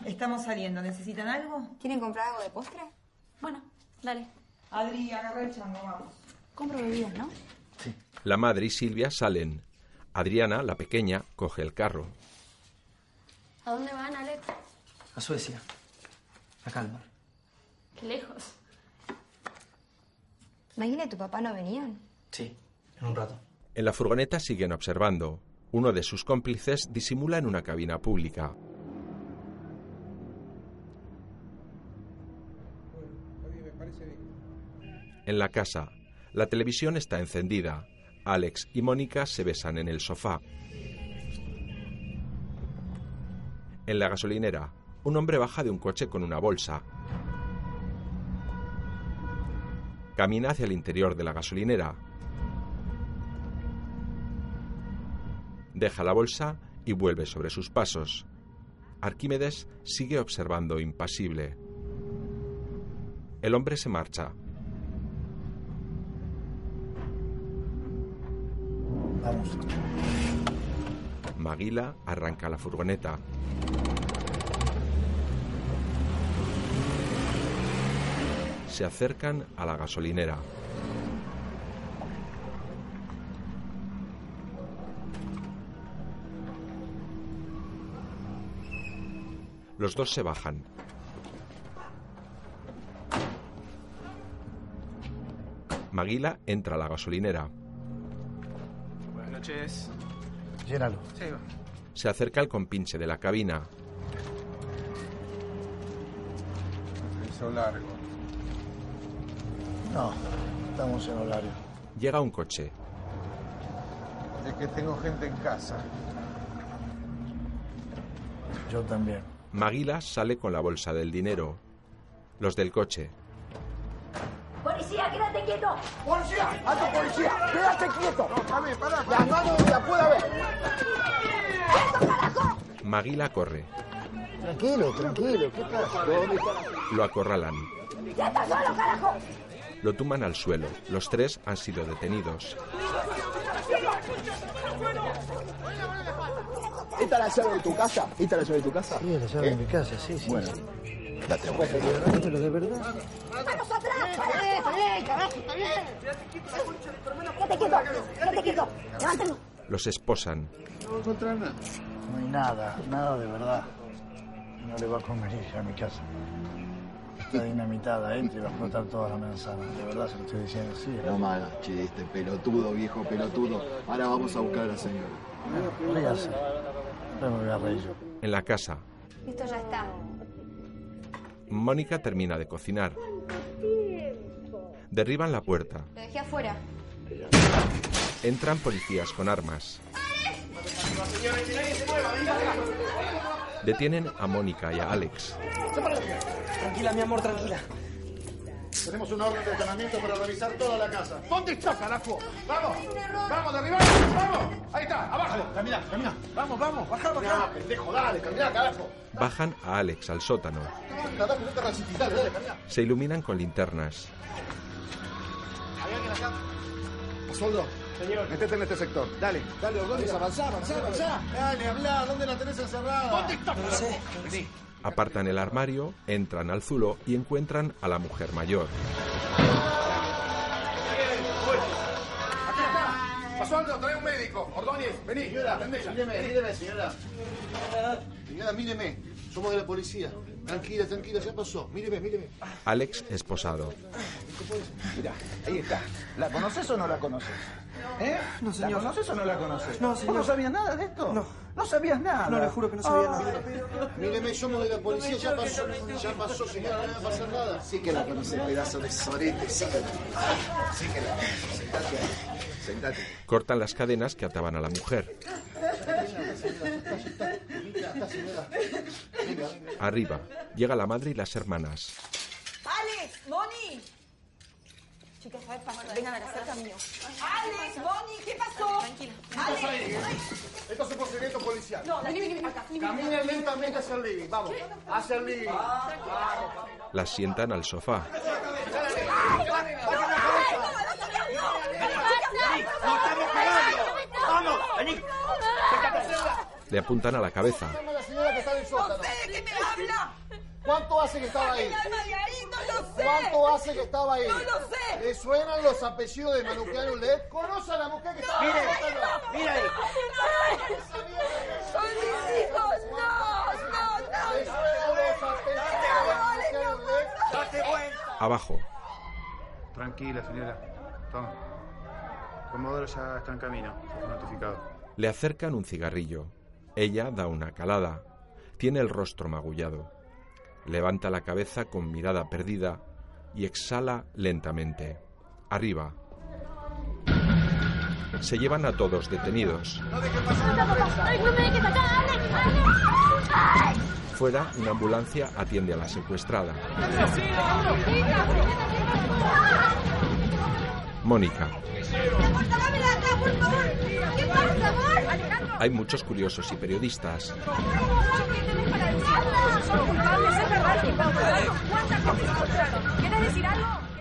Estamos saliendo. ¿Necesitan algo? ¿Quieren comprar algo de postre? Bueno, dale. Adri, agarra el chango, vamos. Compro bebidas, ¿no? la madre y Silvia salen. Adriana, la pequeña, coge el carro. ¿A dónde van, Alex? A Suecia. A Calmar. Qué lejos. Maguila y tu papá no venían. Sí, en un rato. En la furgoneta siguen observando. Uno de sus cómplices disimula en una cabina pública. En la casa, la televisión está encendida. Alex y Mónica se besan en el sofá. En la gasolinera, un hombre baja de un coche con una bolsa. Camina hacia el interior de la gasolinera. Deja la bolsa y vuelve sobre sus pasos. Arquímedes sigue observando impasible. El hombre se marcha. Vamos. Maguila arranca la furgoneta. Se acercan a la gasolinera. Los dos se bajan. Maguila entra a la gasolinera. Buenas noches. Llénalo. Sí. Se acerca al compinche de la cabina. Eso largo. No, estamos en horario. Llega un coche. Es que tengo gente en casa. Yo también. Maguila sale con la bolsa del dinero. Los del coche. ¡Policía, quédate quieto! ¡Policía! ¡Alto policía! ¡Quédate quieto! Dame, pará, Las manos donde la pueda ver. Maguila corre. Tranquilo, tranquilo. ¿Qué pasa? ¿Dónde está la- Lo acorralan. ¡Ya solo, carajo! Lo tumban al suelo. Los tres han sido detenidos. ¿Esta es la llave de tu casa? ¿Esta es la llave de tu casa? Sí, la llave de mi casa, sí, sí. Bueno, sí. date No, vuelta. pero de verdad. ¡Manos atrás! ¡Está bien, está bien, carajo, está bien! ¡Quédate quieto! ¡Quédate quieto! ¡Levántalo! Los esposan. No voy a encontrar nada. No hay nada, nada de verdad. No le va a comer ir a mi casa. Está dinamitada, entra y va a explotar toda la manzana. De verdad se lo estoy diciendo, sí. No me hagas chiste, pelotudo, viejo pelotudo. Ahora vamos a buscar a la señora. Ríase. Me voy a reír yo. En la casa, Esto ya está. Mónica termina de cocinar. Derriban la puerta. Lo dejé afuera. Entran policías con armas. Detienen a Mónica y a Alex. Tranquila, mi amor, tranquila. Tenemos una orden de allanamiento para revisar toda la casa. ¿Dónde está, carajo? ¡Vamos! ¡Vamos, derribar! ¡Vamos! Ahí está, abajo. Camina, camina. Vamos, vamos, baja, baja. pendejo, dale, camina, carajo. Bajan a Alex al sótano. Dale, no te resistas, dale, dale, camina. Se iluminan con linternas. ¿Hay alguien acá? Soldo. Señor. Metete en este sector. Dale, dale, Ordóñez, avanzá, avanzá, avanzá. Dale, habla, ¿dónde la tenés encerrada? ¿Dónde está? No sé. Vení. Apartan el armario, entran al zulo y encuentran a la mujer mayor. Aquí está. Pasó algo, trae un médico. Ordóñez, vení. Señora, atendela. míreme, míreme, señora. Señora, míreme. Somos de la policía. Tranquila, tranquila, ya pasó. Míreme, míreme. Alex esposado. Mira, ahí está. ¿La conoces o no la conoces? ¿Eh? No, señor. ¿La conoces o no la conoces? No, ¿Vos señor. no sabías nada de esto? No. ¿No sabías nada? No, le juro que no sabía Ah, nada. Míreme, somos de la policía, ya pasó. Ya pasó, señora, no le va a pasar nada. Sí que la conoces, pedazo de sorete. Sí que la conoces. Sí que la conoces. Cortan las cadenas que ataban a la mujer. Arriba, llega la madre y las hermanas. ¡Alex! ¡Moni! Chicas, a ver, pasen, vengan a la cerca mío. ¡Alex! ¡Moni! ¿Qué pasó? Tranquila. ¡Alex! Esto es un procedimiento policial. No, vení, vení, acá. Caminen lentamente hacia el living. Vamos, hacia el living. Las sientan al sofá. ¡No estamos cagando! ¡Vamos! ¡Vení! Le apuntan a la cabeza. Llama a la señora que está en el sótano. No sé, ¿de qué me habla? ¿Cuánto hace que estaba ahí? ¡Sáquenme al alma de ahí! ¿Cuánto hace que estaba ahí? ¡No lo sé! ¿Le suenan los apellidos de Manuquiano Led? ¿Conoce a la mujer que estaba el sótano? ¡Mira ahí! ¡Son mis hijos! ¡No! ¡No! ¡No! ¿Le suenan los apellidos de Manuquiano Led? ¡Date vuelta! Abajo, Tranquila, señora. Toma. Comodoro ya está en camino. Notificado. le acercan un cigarrillo. Ella da una calada. Tiene el rostro magullado. Levanta la cabeza con mirada perdida y exhala lentamente. Arriba. Se llevan a todos detenidos. Fuera, una ambulancia atiende a la secuestrada. Alejandro. Hay muchos curiosos y periodistas.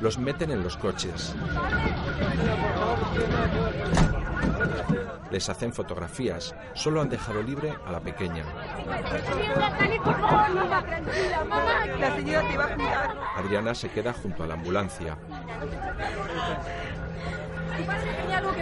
Los meten en los coches. Les hacen fotografías. Solo han dejado libre a la pequeña. Adriana se queda junto a la ambulancia. ¿Tu padre tenía algo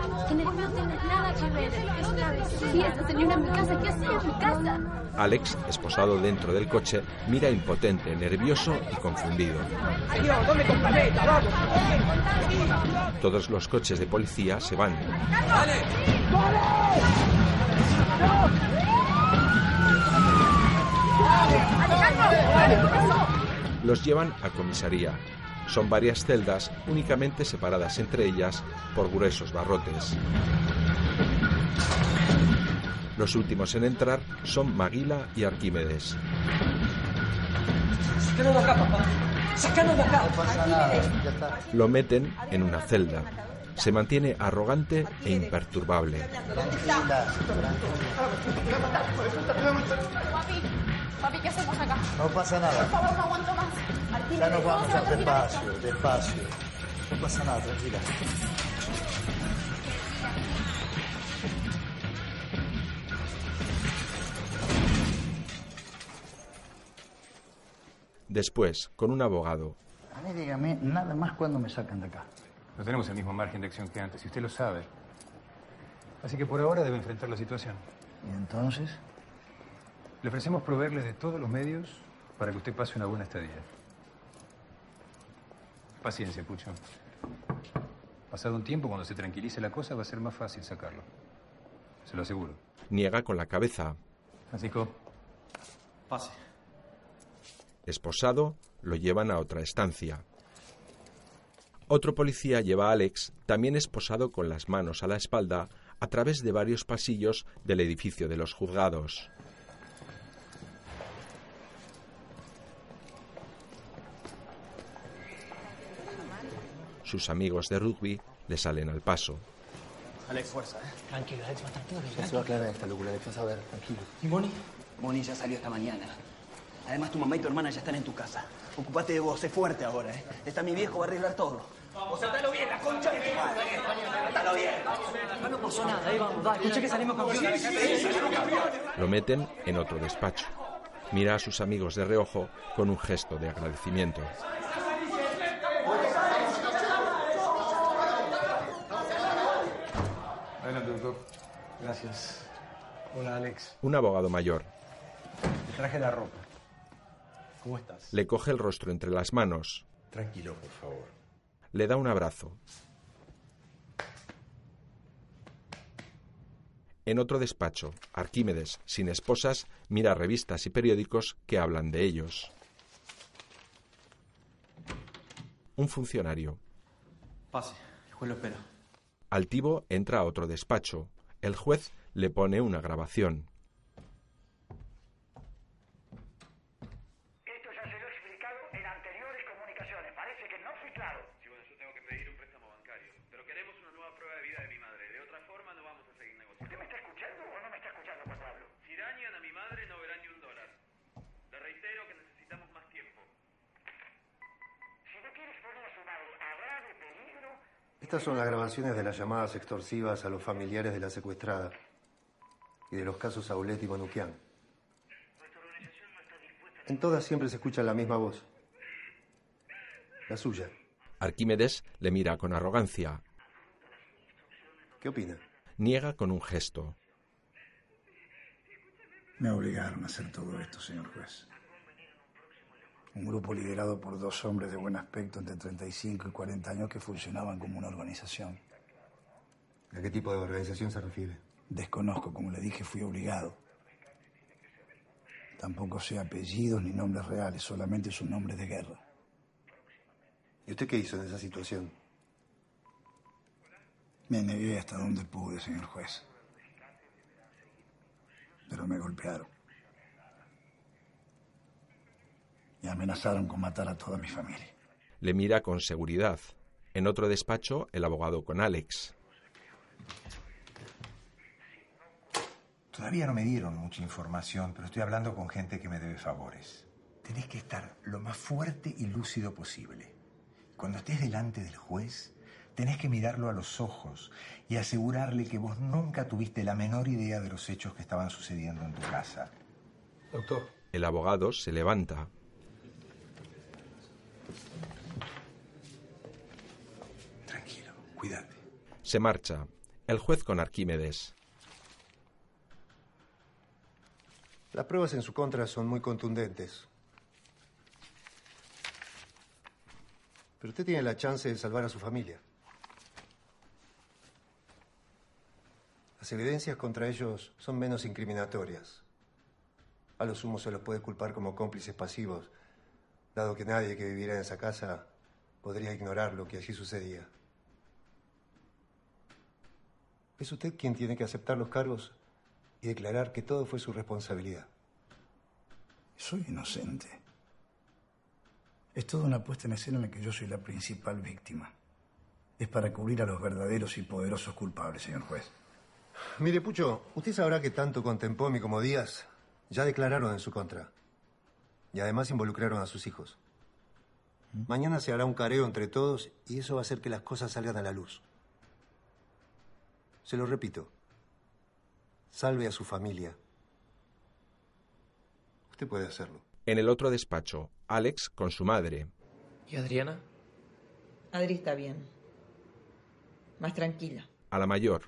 que? Alex, Mi amor, ¿qué pasa? Por favor, pero si no tienes nada. Tienes, no tienes nada que ver. Es una vecina. esa señora en mi casa. ¿Qué hace en mi casa? Alex, esposado dentro del coche, mira impotente, nervioso y confundido. Todos los coches de policía se van. Los llevan a comisaría. Son varias celdas únicamente separadas entre ellas por gruesos barrotes. Los últimos en entrar son Maguila y Arquímedes. Sácanos de acá, papá. Sácanos de acá. No pasa nada, ya está. Lo meten en una celda. Se mantiene arrogante e imperturbable. Papi, ¿qué hacemos acá? no pasa nada. Por favor, no aguanto más. Ya nos vamos, a despacio, despacio. No pasa nada, tranquila. Después, con un abogado, A mí dígame nada más cuando me sacan de acá. No tenemos el mismo margen de acción que antes, y usted lo sabe. Así que por ahora debe enfrentar la situación. ¿Y entonces? Le ofrecemos proveerle de todos los medios para que usted pase una buena estadía. Paciencia, Pucho. Pasado un tiempo, cuando se tranquilice la cosa, va a ser más fácil sacarlo. Se lo aseguro. niega con la cabeza. Francisco, Pase. Esposado, lo llevan a otra estancia. Otro policía lleva a Alex, también esposado con las manos a la espalda, a través de varios pasillos del edificio de los juzgados. Sus amigos de rugby le salen al paso. Alex, fuerza, ¿eh? Tranquilo, Alex, va a estar todo bien. Ya se va a aclarar esta locura, Alex, vas a ver, tranquilo. ¿Y Moni? Moni ya salió esta mañana. Además, tu mamá y tu hermana ya están en tu casa. Ocupate de vos, sé fuerte ahora, ¿eh? Está mi viejo, va a arreglar todo. Vos atalo bien, la concha de tu madre. Atalo bien. No, pasó nada, ahí vamos, dale. Escuché que salimos campeones. Lo meten en otro despacho. Mira a sus amigos de reojo con un gesto de agradecimiento. Adelante, doctor. Gracias. Hola, Alex. Un abogado mayor Te traje la ropa. ¿Cómo estás? le coge el rostro entre las manos, Tranquilo, por favor. le da un abrazo. En otro despacho, Arquímedes, sin esposas, mira revistas y periódicos que hablan de ellos. Un funcionario. Pase, el juez lo espera. Altivo entra a otro despacho. El juez le pone una grabación. Esto ya se lo he explicado en anteriores comunicaciones. Parece que no fui claro. Sí, bueno, yo tengo que pedir un préstamo bancario. Pero queremos una nueva prueba de vida de mi madre. De otra forma no vamos a seguir negociando. ¿Usted me está escuchando o no me está escuchando cuando hablo? Si dañan a mi madre no verán ni un dólar. Le reitero que necesitamos más tiempo. Si no quiere exponer a su madre a grave peligro, Estas son las grabaciones de las llamadas extorsivas a los familiares de la secuestrada y de los casos Aulet y Manuquian. En todas siempre se escucha la misma voz. La suya. Arquímedes le mira con arrogancia. ¿Qué opina? Niega con un gesto. Me obligaron a hacer todo esto, señor juez. Un grupo liderado por dos hombres de buen aspecto entre 35 y 40 años que funcionaban como una organización. ¿A qué tipo de organización se refiere? Desconozco, como le dije, fui obligado. Tampoco sé apellidos ni nombres reales, solamente sus nombres de guerra. ¿Y usted qué hizo en esa situación? Me negué hasta donde pude, señor juez. Pero me golpearon. Y amenazaron con matar a toda mi familia. Le mira con seguridad. En otro despacho, el abogado con Alex. Todavía no me dieron mucha información, pero estoy hablando con gente que me debe favores. Tenés que estar lo más fuerte y lúcido posible. Cuando estés delante del juez, tenés que mirarlo a los ojos y asegurarle que vos nunca tuviste la menor idea de los hechos que estaban sucediendo en tu casa. Doctor. El abogado se levanta. Tranquilo, cuídate. Se marcha. El juez con Arquímedes. Las pruebas en su contra son muy contundentes. Pero usted tiene la chance de salvar a su familia. Las evidencias contra ellos son menos incriminatorias. A lo sumo se los puede culpar como cómplices pasivos, dado que nadie que viviera en esa casa podría ignorar lo que allí sucedía. Es usted quien tiene que aceptar los cargos y declarar que todo fue su responsabilidad. Soy inocente. Es toda una puesta en escena en la que yo soy la principal víctima. Es para cubrir a los verdaderos y poderosos culpables, señor juez. Mire, Pucho, usted sabrá que tanto Contempomi como Díaz ya declararon en su contra. Y además involucraron a sus hijos. Mañana se hará un careo entre todos y eso va a hacer que las cosas salgan a la luz. Se lo repito. Salve a su familia. Usted puede hacerlo. En el otro despacho, Alex con su madre. ¿Y Adriana? Adri está bien. Más tranquila. A la mayor.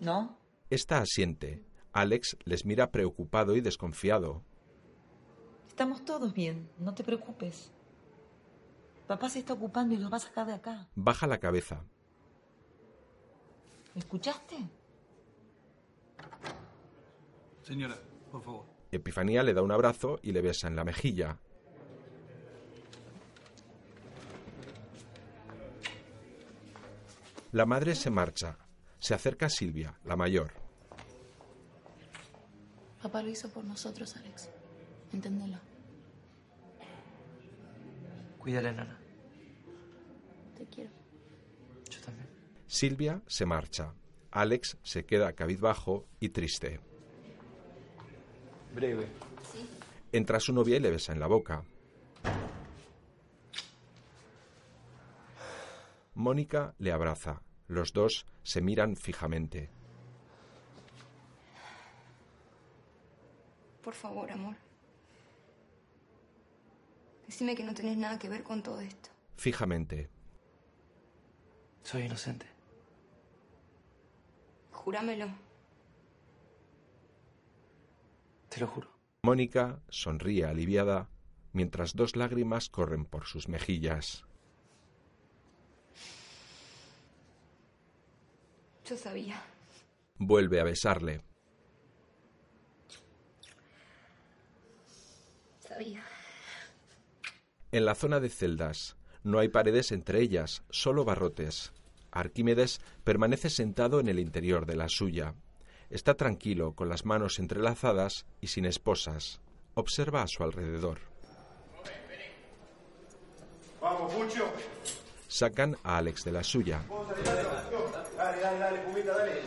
¿No? Esta asiente. Alex les mira preocupado y desconfiado. Estamos todos bien. No te preocupes. Papá se está ocupando y los va a sacar de acá. Baja la cabeza. ¿Me escuchaste? Señora, por favor. Epifanía le da un abrazo y le besa en la mejilla. La madre se marcha. Se acerca a Silvia, la mayor. Papá lo hizo por nosotros, Alex. Enténdelo. Cuídale, nana. Te quiero. Yo también. Silvia se marcha. Alex se queda cabizbajo y triste. Breve. Entra su novia y le besa en la boca. Mónica le abraza. Los dos se miran fijamente. Por favor, amor. Decime que no tenés nada que ver con todo esto. Fijamente. Soy inocente. Júramelo. Te lo juro. Mónica sonríe aliviada mientras dos lágrimas corren por sus mejillas. Yo sabía. Vuelve a besarle. Sabía. En la zona de celdas no hay paredes entre ellas, solo barrotes. Arquímedes permanece sentado en el interior de la suya. Está tranquilo, con las manos entrelazadas y sin esposas. Observa a su alrededor. Vamos, Pucho. Sacan a Alex de la suya. Dale, dale, dale, cubita, dale.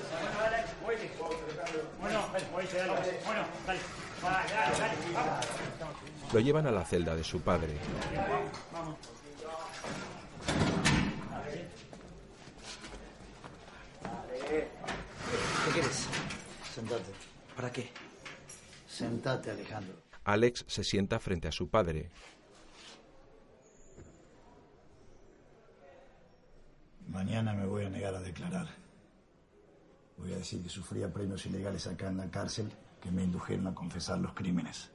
Bueno, bueno, dale. Dale, dale, dale. Vamos. Lo llevan a la celda de su padre. ¿Qué quieres? Sentate. ¿Para qué? Sentate, Alejandro. Alex se sienta frente a su padre. Mañana me voy a negar a declarar. Voy a decir que sufría premios ilegales acá en la cárcel que me indujeron a confesar los crímenes.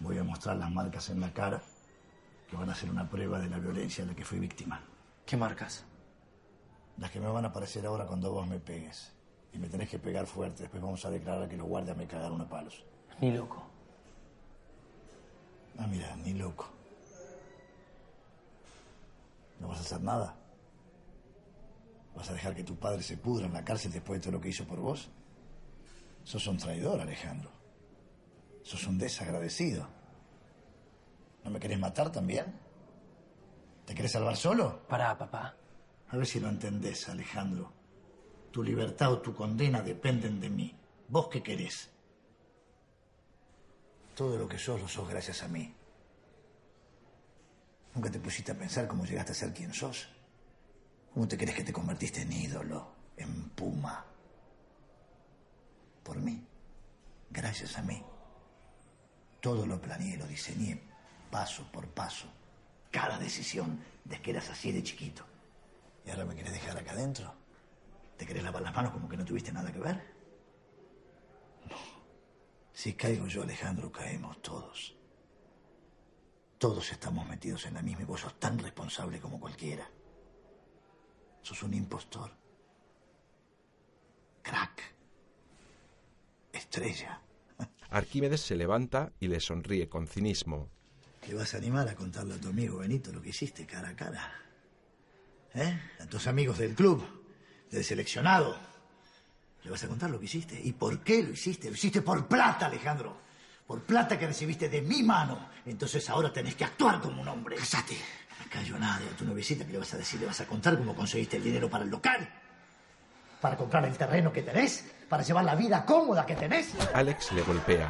Voy a mostrar las marcas en la cara que van a ser una prueba de la violencia de la que fui víctima. ¿Qué marcas? Las que me van a aparecer ahora cuando vos me pegues. Y me tenés que pegar fuerte. Después vamos a declarar que los guardias me cagaron a palos. Ni loco. Ah, mira, ni loco. ¿No vas a hacer nada? ¿Vas a dejar que tu padre se pudra en la cárcel después de todo lo que hizo por vos? Sos un traidor, Alejandro. Sos un desagradecido. ¿No me querés matar también? ¿Te querés salvar solo? Pará, papá. A ver si lo entendés, Alejandro. Tu libertad o tu condena dependen de mí. ¿Vos qué querés? Todo lo que sos lo sos gracias a mí. ¿Nunca te pusiste a pensar cómo llegaste a ser quien sos? ¿Cómo te crees que te convertiste en ídolo, en puma? Por mí, gracias a mí. Todo lo planeé, lo diseñé paso por paso. Cada decisión desde que eras así de chiquito. ¿Y ahora me querés dejar acá adentro? ¿Te querés lavar las manos como que no tuviste nada que ver? No. Si caigo yo, Alejandro, caemos todos. Todos estamos metidos en la misma y vos sos tan responsable como cualquiera. Sos un impostor. Crack. Estrella. Arquímedes se levanta y le sonríe con cinismo. ¿Te vas a animar a contarle a tu amigo Benito lo que hiciste cara a cara? ¿Eh? A tus amigos del club, del seleccionado. ¿Le vas a contar lo que hiciste? ¿Y por qué lo hiciste? Lo hiciste por plata, Alejandro. Por plata que recibiste de mi mano. Entonces ahora tenés que actuar como un hombre. Cállate. No callo nada. ¿Y a tu novicita qué le vas a decir? ¿Le vas a contar cómo conseguiste el dinero para el local? ¿Para comprar el terreno que tenés? ¿Para llevar la vida cómoda que tenés? Alex le golpea.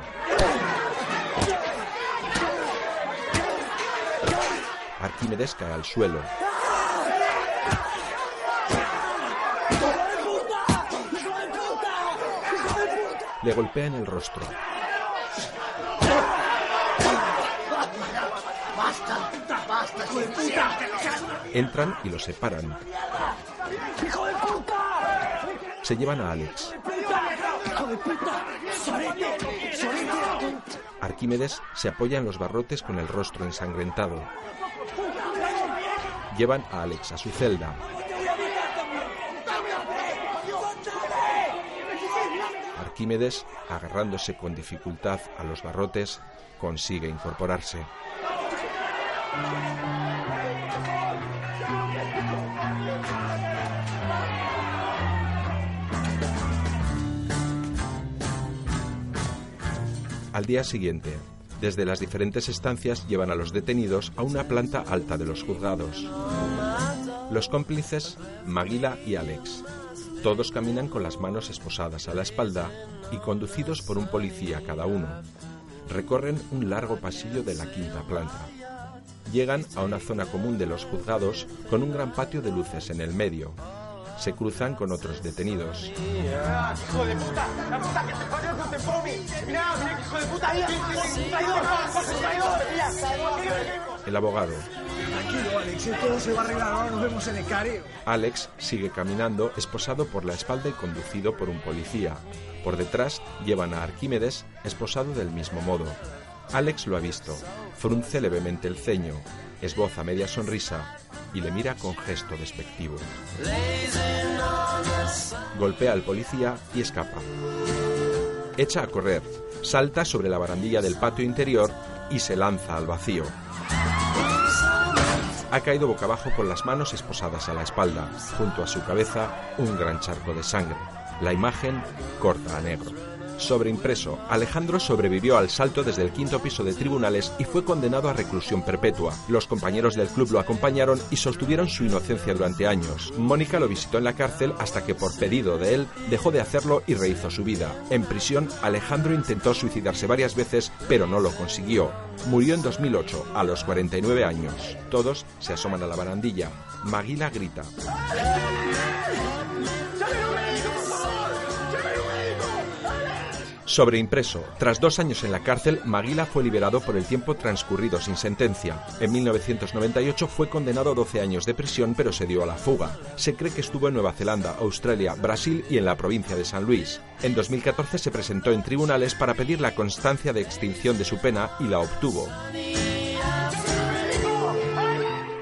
Arquímedes cae al suelo. Le golpea en el rostro. ¡Basta! ¡Basta! Entran y lo separan. ¡Hijo de puta! Se llevan a Alex. ¡Hijo de puta! Arquímedes se apoya en los barrotes con el rostro ensangrentado. Llevan a Alex a su celda. Arquímedes, agarrándose con dificultad a los barrotes, consigue incorporarse. Al día siguiente, desde las diferentes estancias llevan a los detenidos a una planta alta de los juzgados. Los cómplices, Maguila y Alex. Todos caminan con las manos esposadas a la espalda y conducidos por un policía cada uno. Recorren un largo pasillo de la quinta planta. Llegan a una zona común de los juzgados con un gran patio de luces en el medio. Se cruzan con otros detenidos. El abogado. Tranquilo, Alex, todo se va a arreglar. Ahora nos vemos en el careo. Alex sigue caminando, esposado por la espalda y conducido por un policía. Por detrás llevan a Arquímedes, esposado del mismo modo. Alex lo ha visto. Frunce levemente el ceño, esboza media sonrisa y le mira con gesto despectivo. Golpea al policía y escapa. Echa a correr, salta sobre la barandilla del patio interior y se lanza al vacío. Ha caído boca abajo con las manos esposadas a la espalda, junto a su cabeza un gran charco de sangre. La imagen corta a negro. Sobreimpreso, Alejandro sobrevivió al salto desde el quinto piso de tribunales y fue condenado a reclusión perpetua. Los compañeros del club lo acompañaron y sostuvieron su inocencia durante años. Mónica lo visitó en la cárcel hasta que por pedido de él dejó de hacerlo y rehizo su vida. En prisión, Alejandro intentó suicidarse varias veces, pero no lo consiguió. Murió en 2008, a los 49 años. Todos se asoman a la barandilla. Maguila grita. Sobreimpreso. Tras dos años en la cárcel, Maguila fue liberado por el tiempo transcurrido sin sentencia. En 1998 fue condenado a 12 años de prisión, pero se dio a la fuga. Se cree que estuvo en Nueva Zelanda, Australia, Brasil y en la provincia de San Luis. En 2014 se presentó en tribunales para pedir la constancia de extinción de su pena y la obtuvo.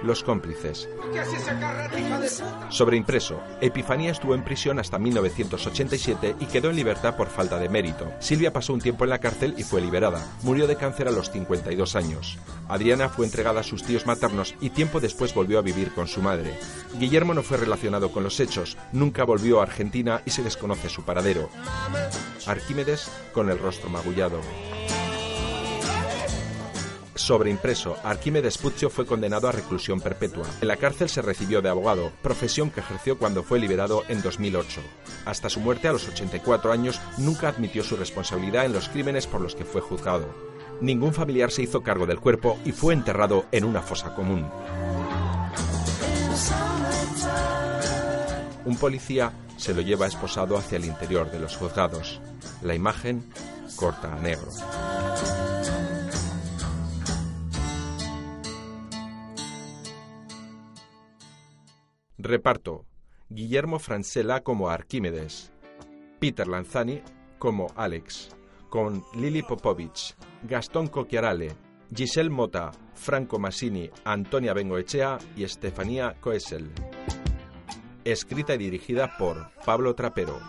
Los cómplices. Sobreimpreso. Epifanía estuvo en prisión hasta 1987 y quedó en libertad por falta de mérito. Silvia pasó un tiempo en la cárcel y fue liberada. Murió de cáncer a los 52 años. Adriana fue entregada a sus tíos maternos y tiempo después volvió a vivir con su madre. Guillermo no fue relacionado con los hechos, nunca volvió a Argentina y se desconoce su paradero. Arquímedes con el rostro magullado. Sobreimpreso, Arquímedes Puccio fue condenado a reclusión perpetua. En la cárcel se recibió de abogado, profesión que ejerció cuando fue liberado en 2008. Hasta su muerte a los 84 años nunca admitió su responsabilidad en los crímenes por los que fue juzgado. Ningún familiar se hizo cargo del cuerpo y fue enterrado en una fosa común. Un policía se lo lleva esposado hacia el interior de los juzgados. La imagen corta a negro. Reparto. Guillermo Francella como Arquímedes. Peter Lanzani como Alex. Con Lili Popovich, Gastón Cocchiarale, Giselle Mota, Franco Massini, Antonia Bengoechea y Estefanía Coesel. Escrita y dirigida por Pablo Trapero.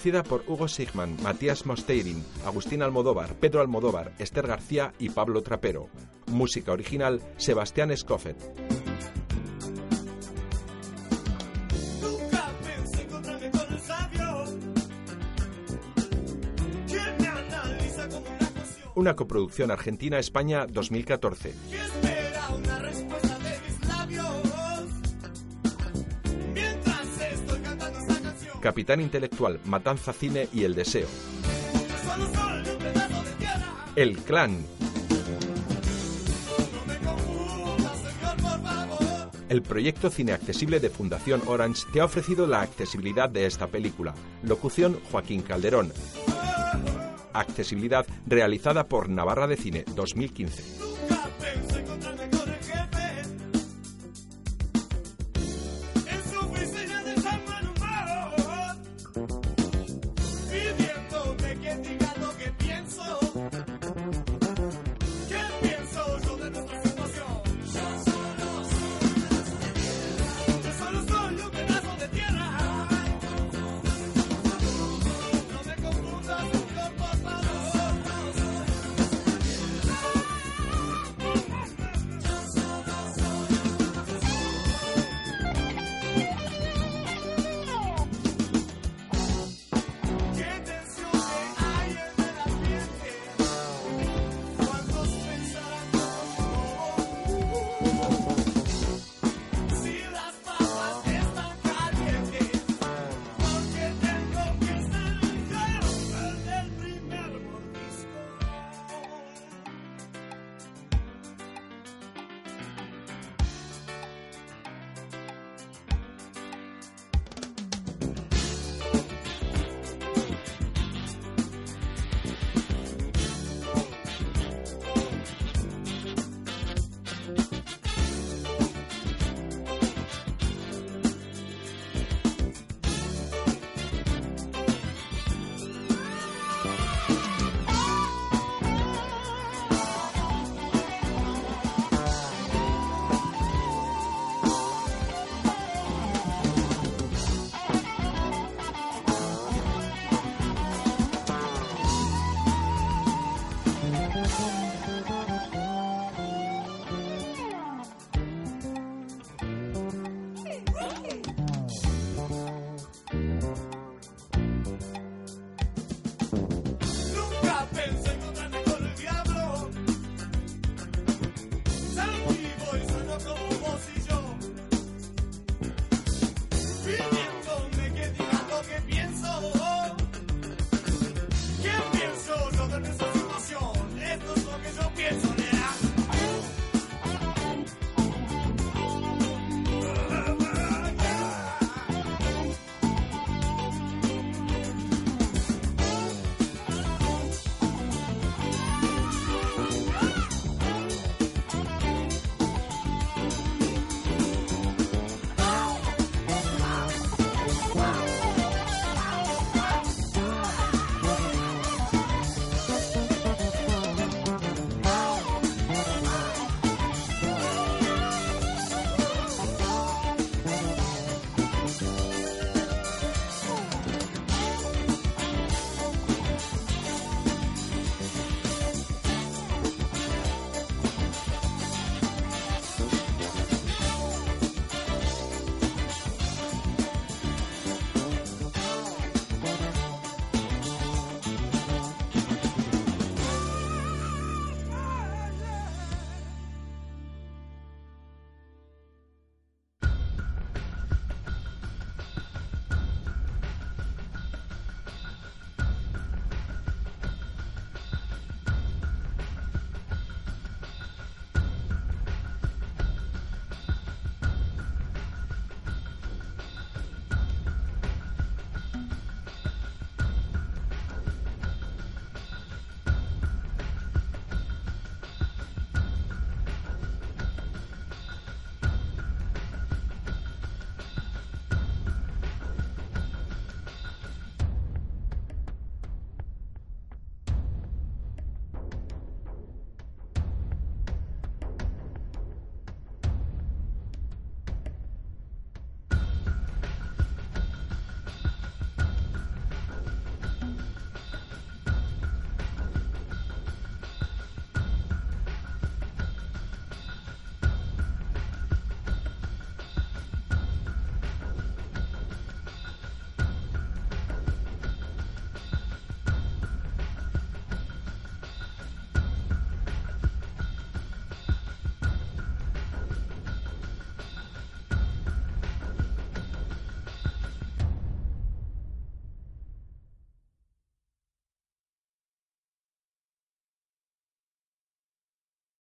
Producida por Hugo Sigman, Matías Mosteirin, Agustín Almodóvar, Pedro Almodóvar, Esther García y Pablo Trapero. Música original, Sebastián Escoffet. Una coproducción Argentina-España 2014. Capitán Intelectual, Matanza Cine y El Deseo. El Clan. El proyecto Cine Accesible de Fundación Orange te ha ofrecido la accesibilidad de esta película. Locución Joaquín Calderón. Accesibilidad realizada por Navarra de Cine 2015.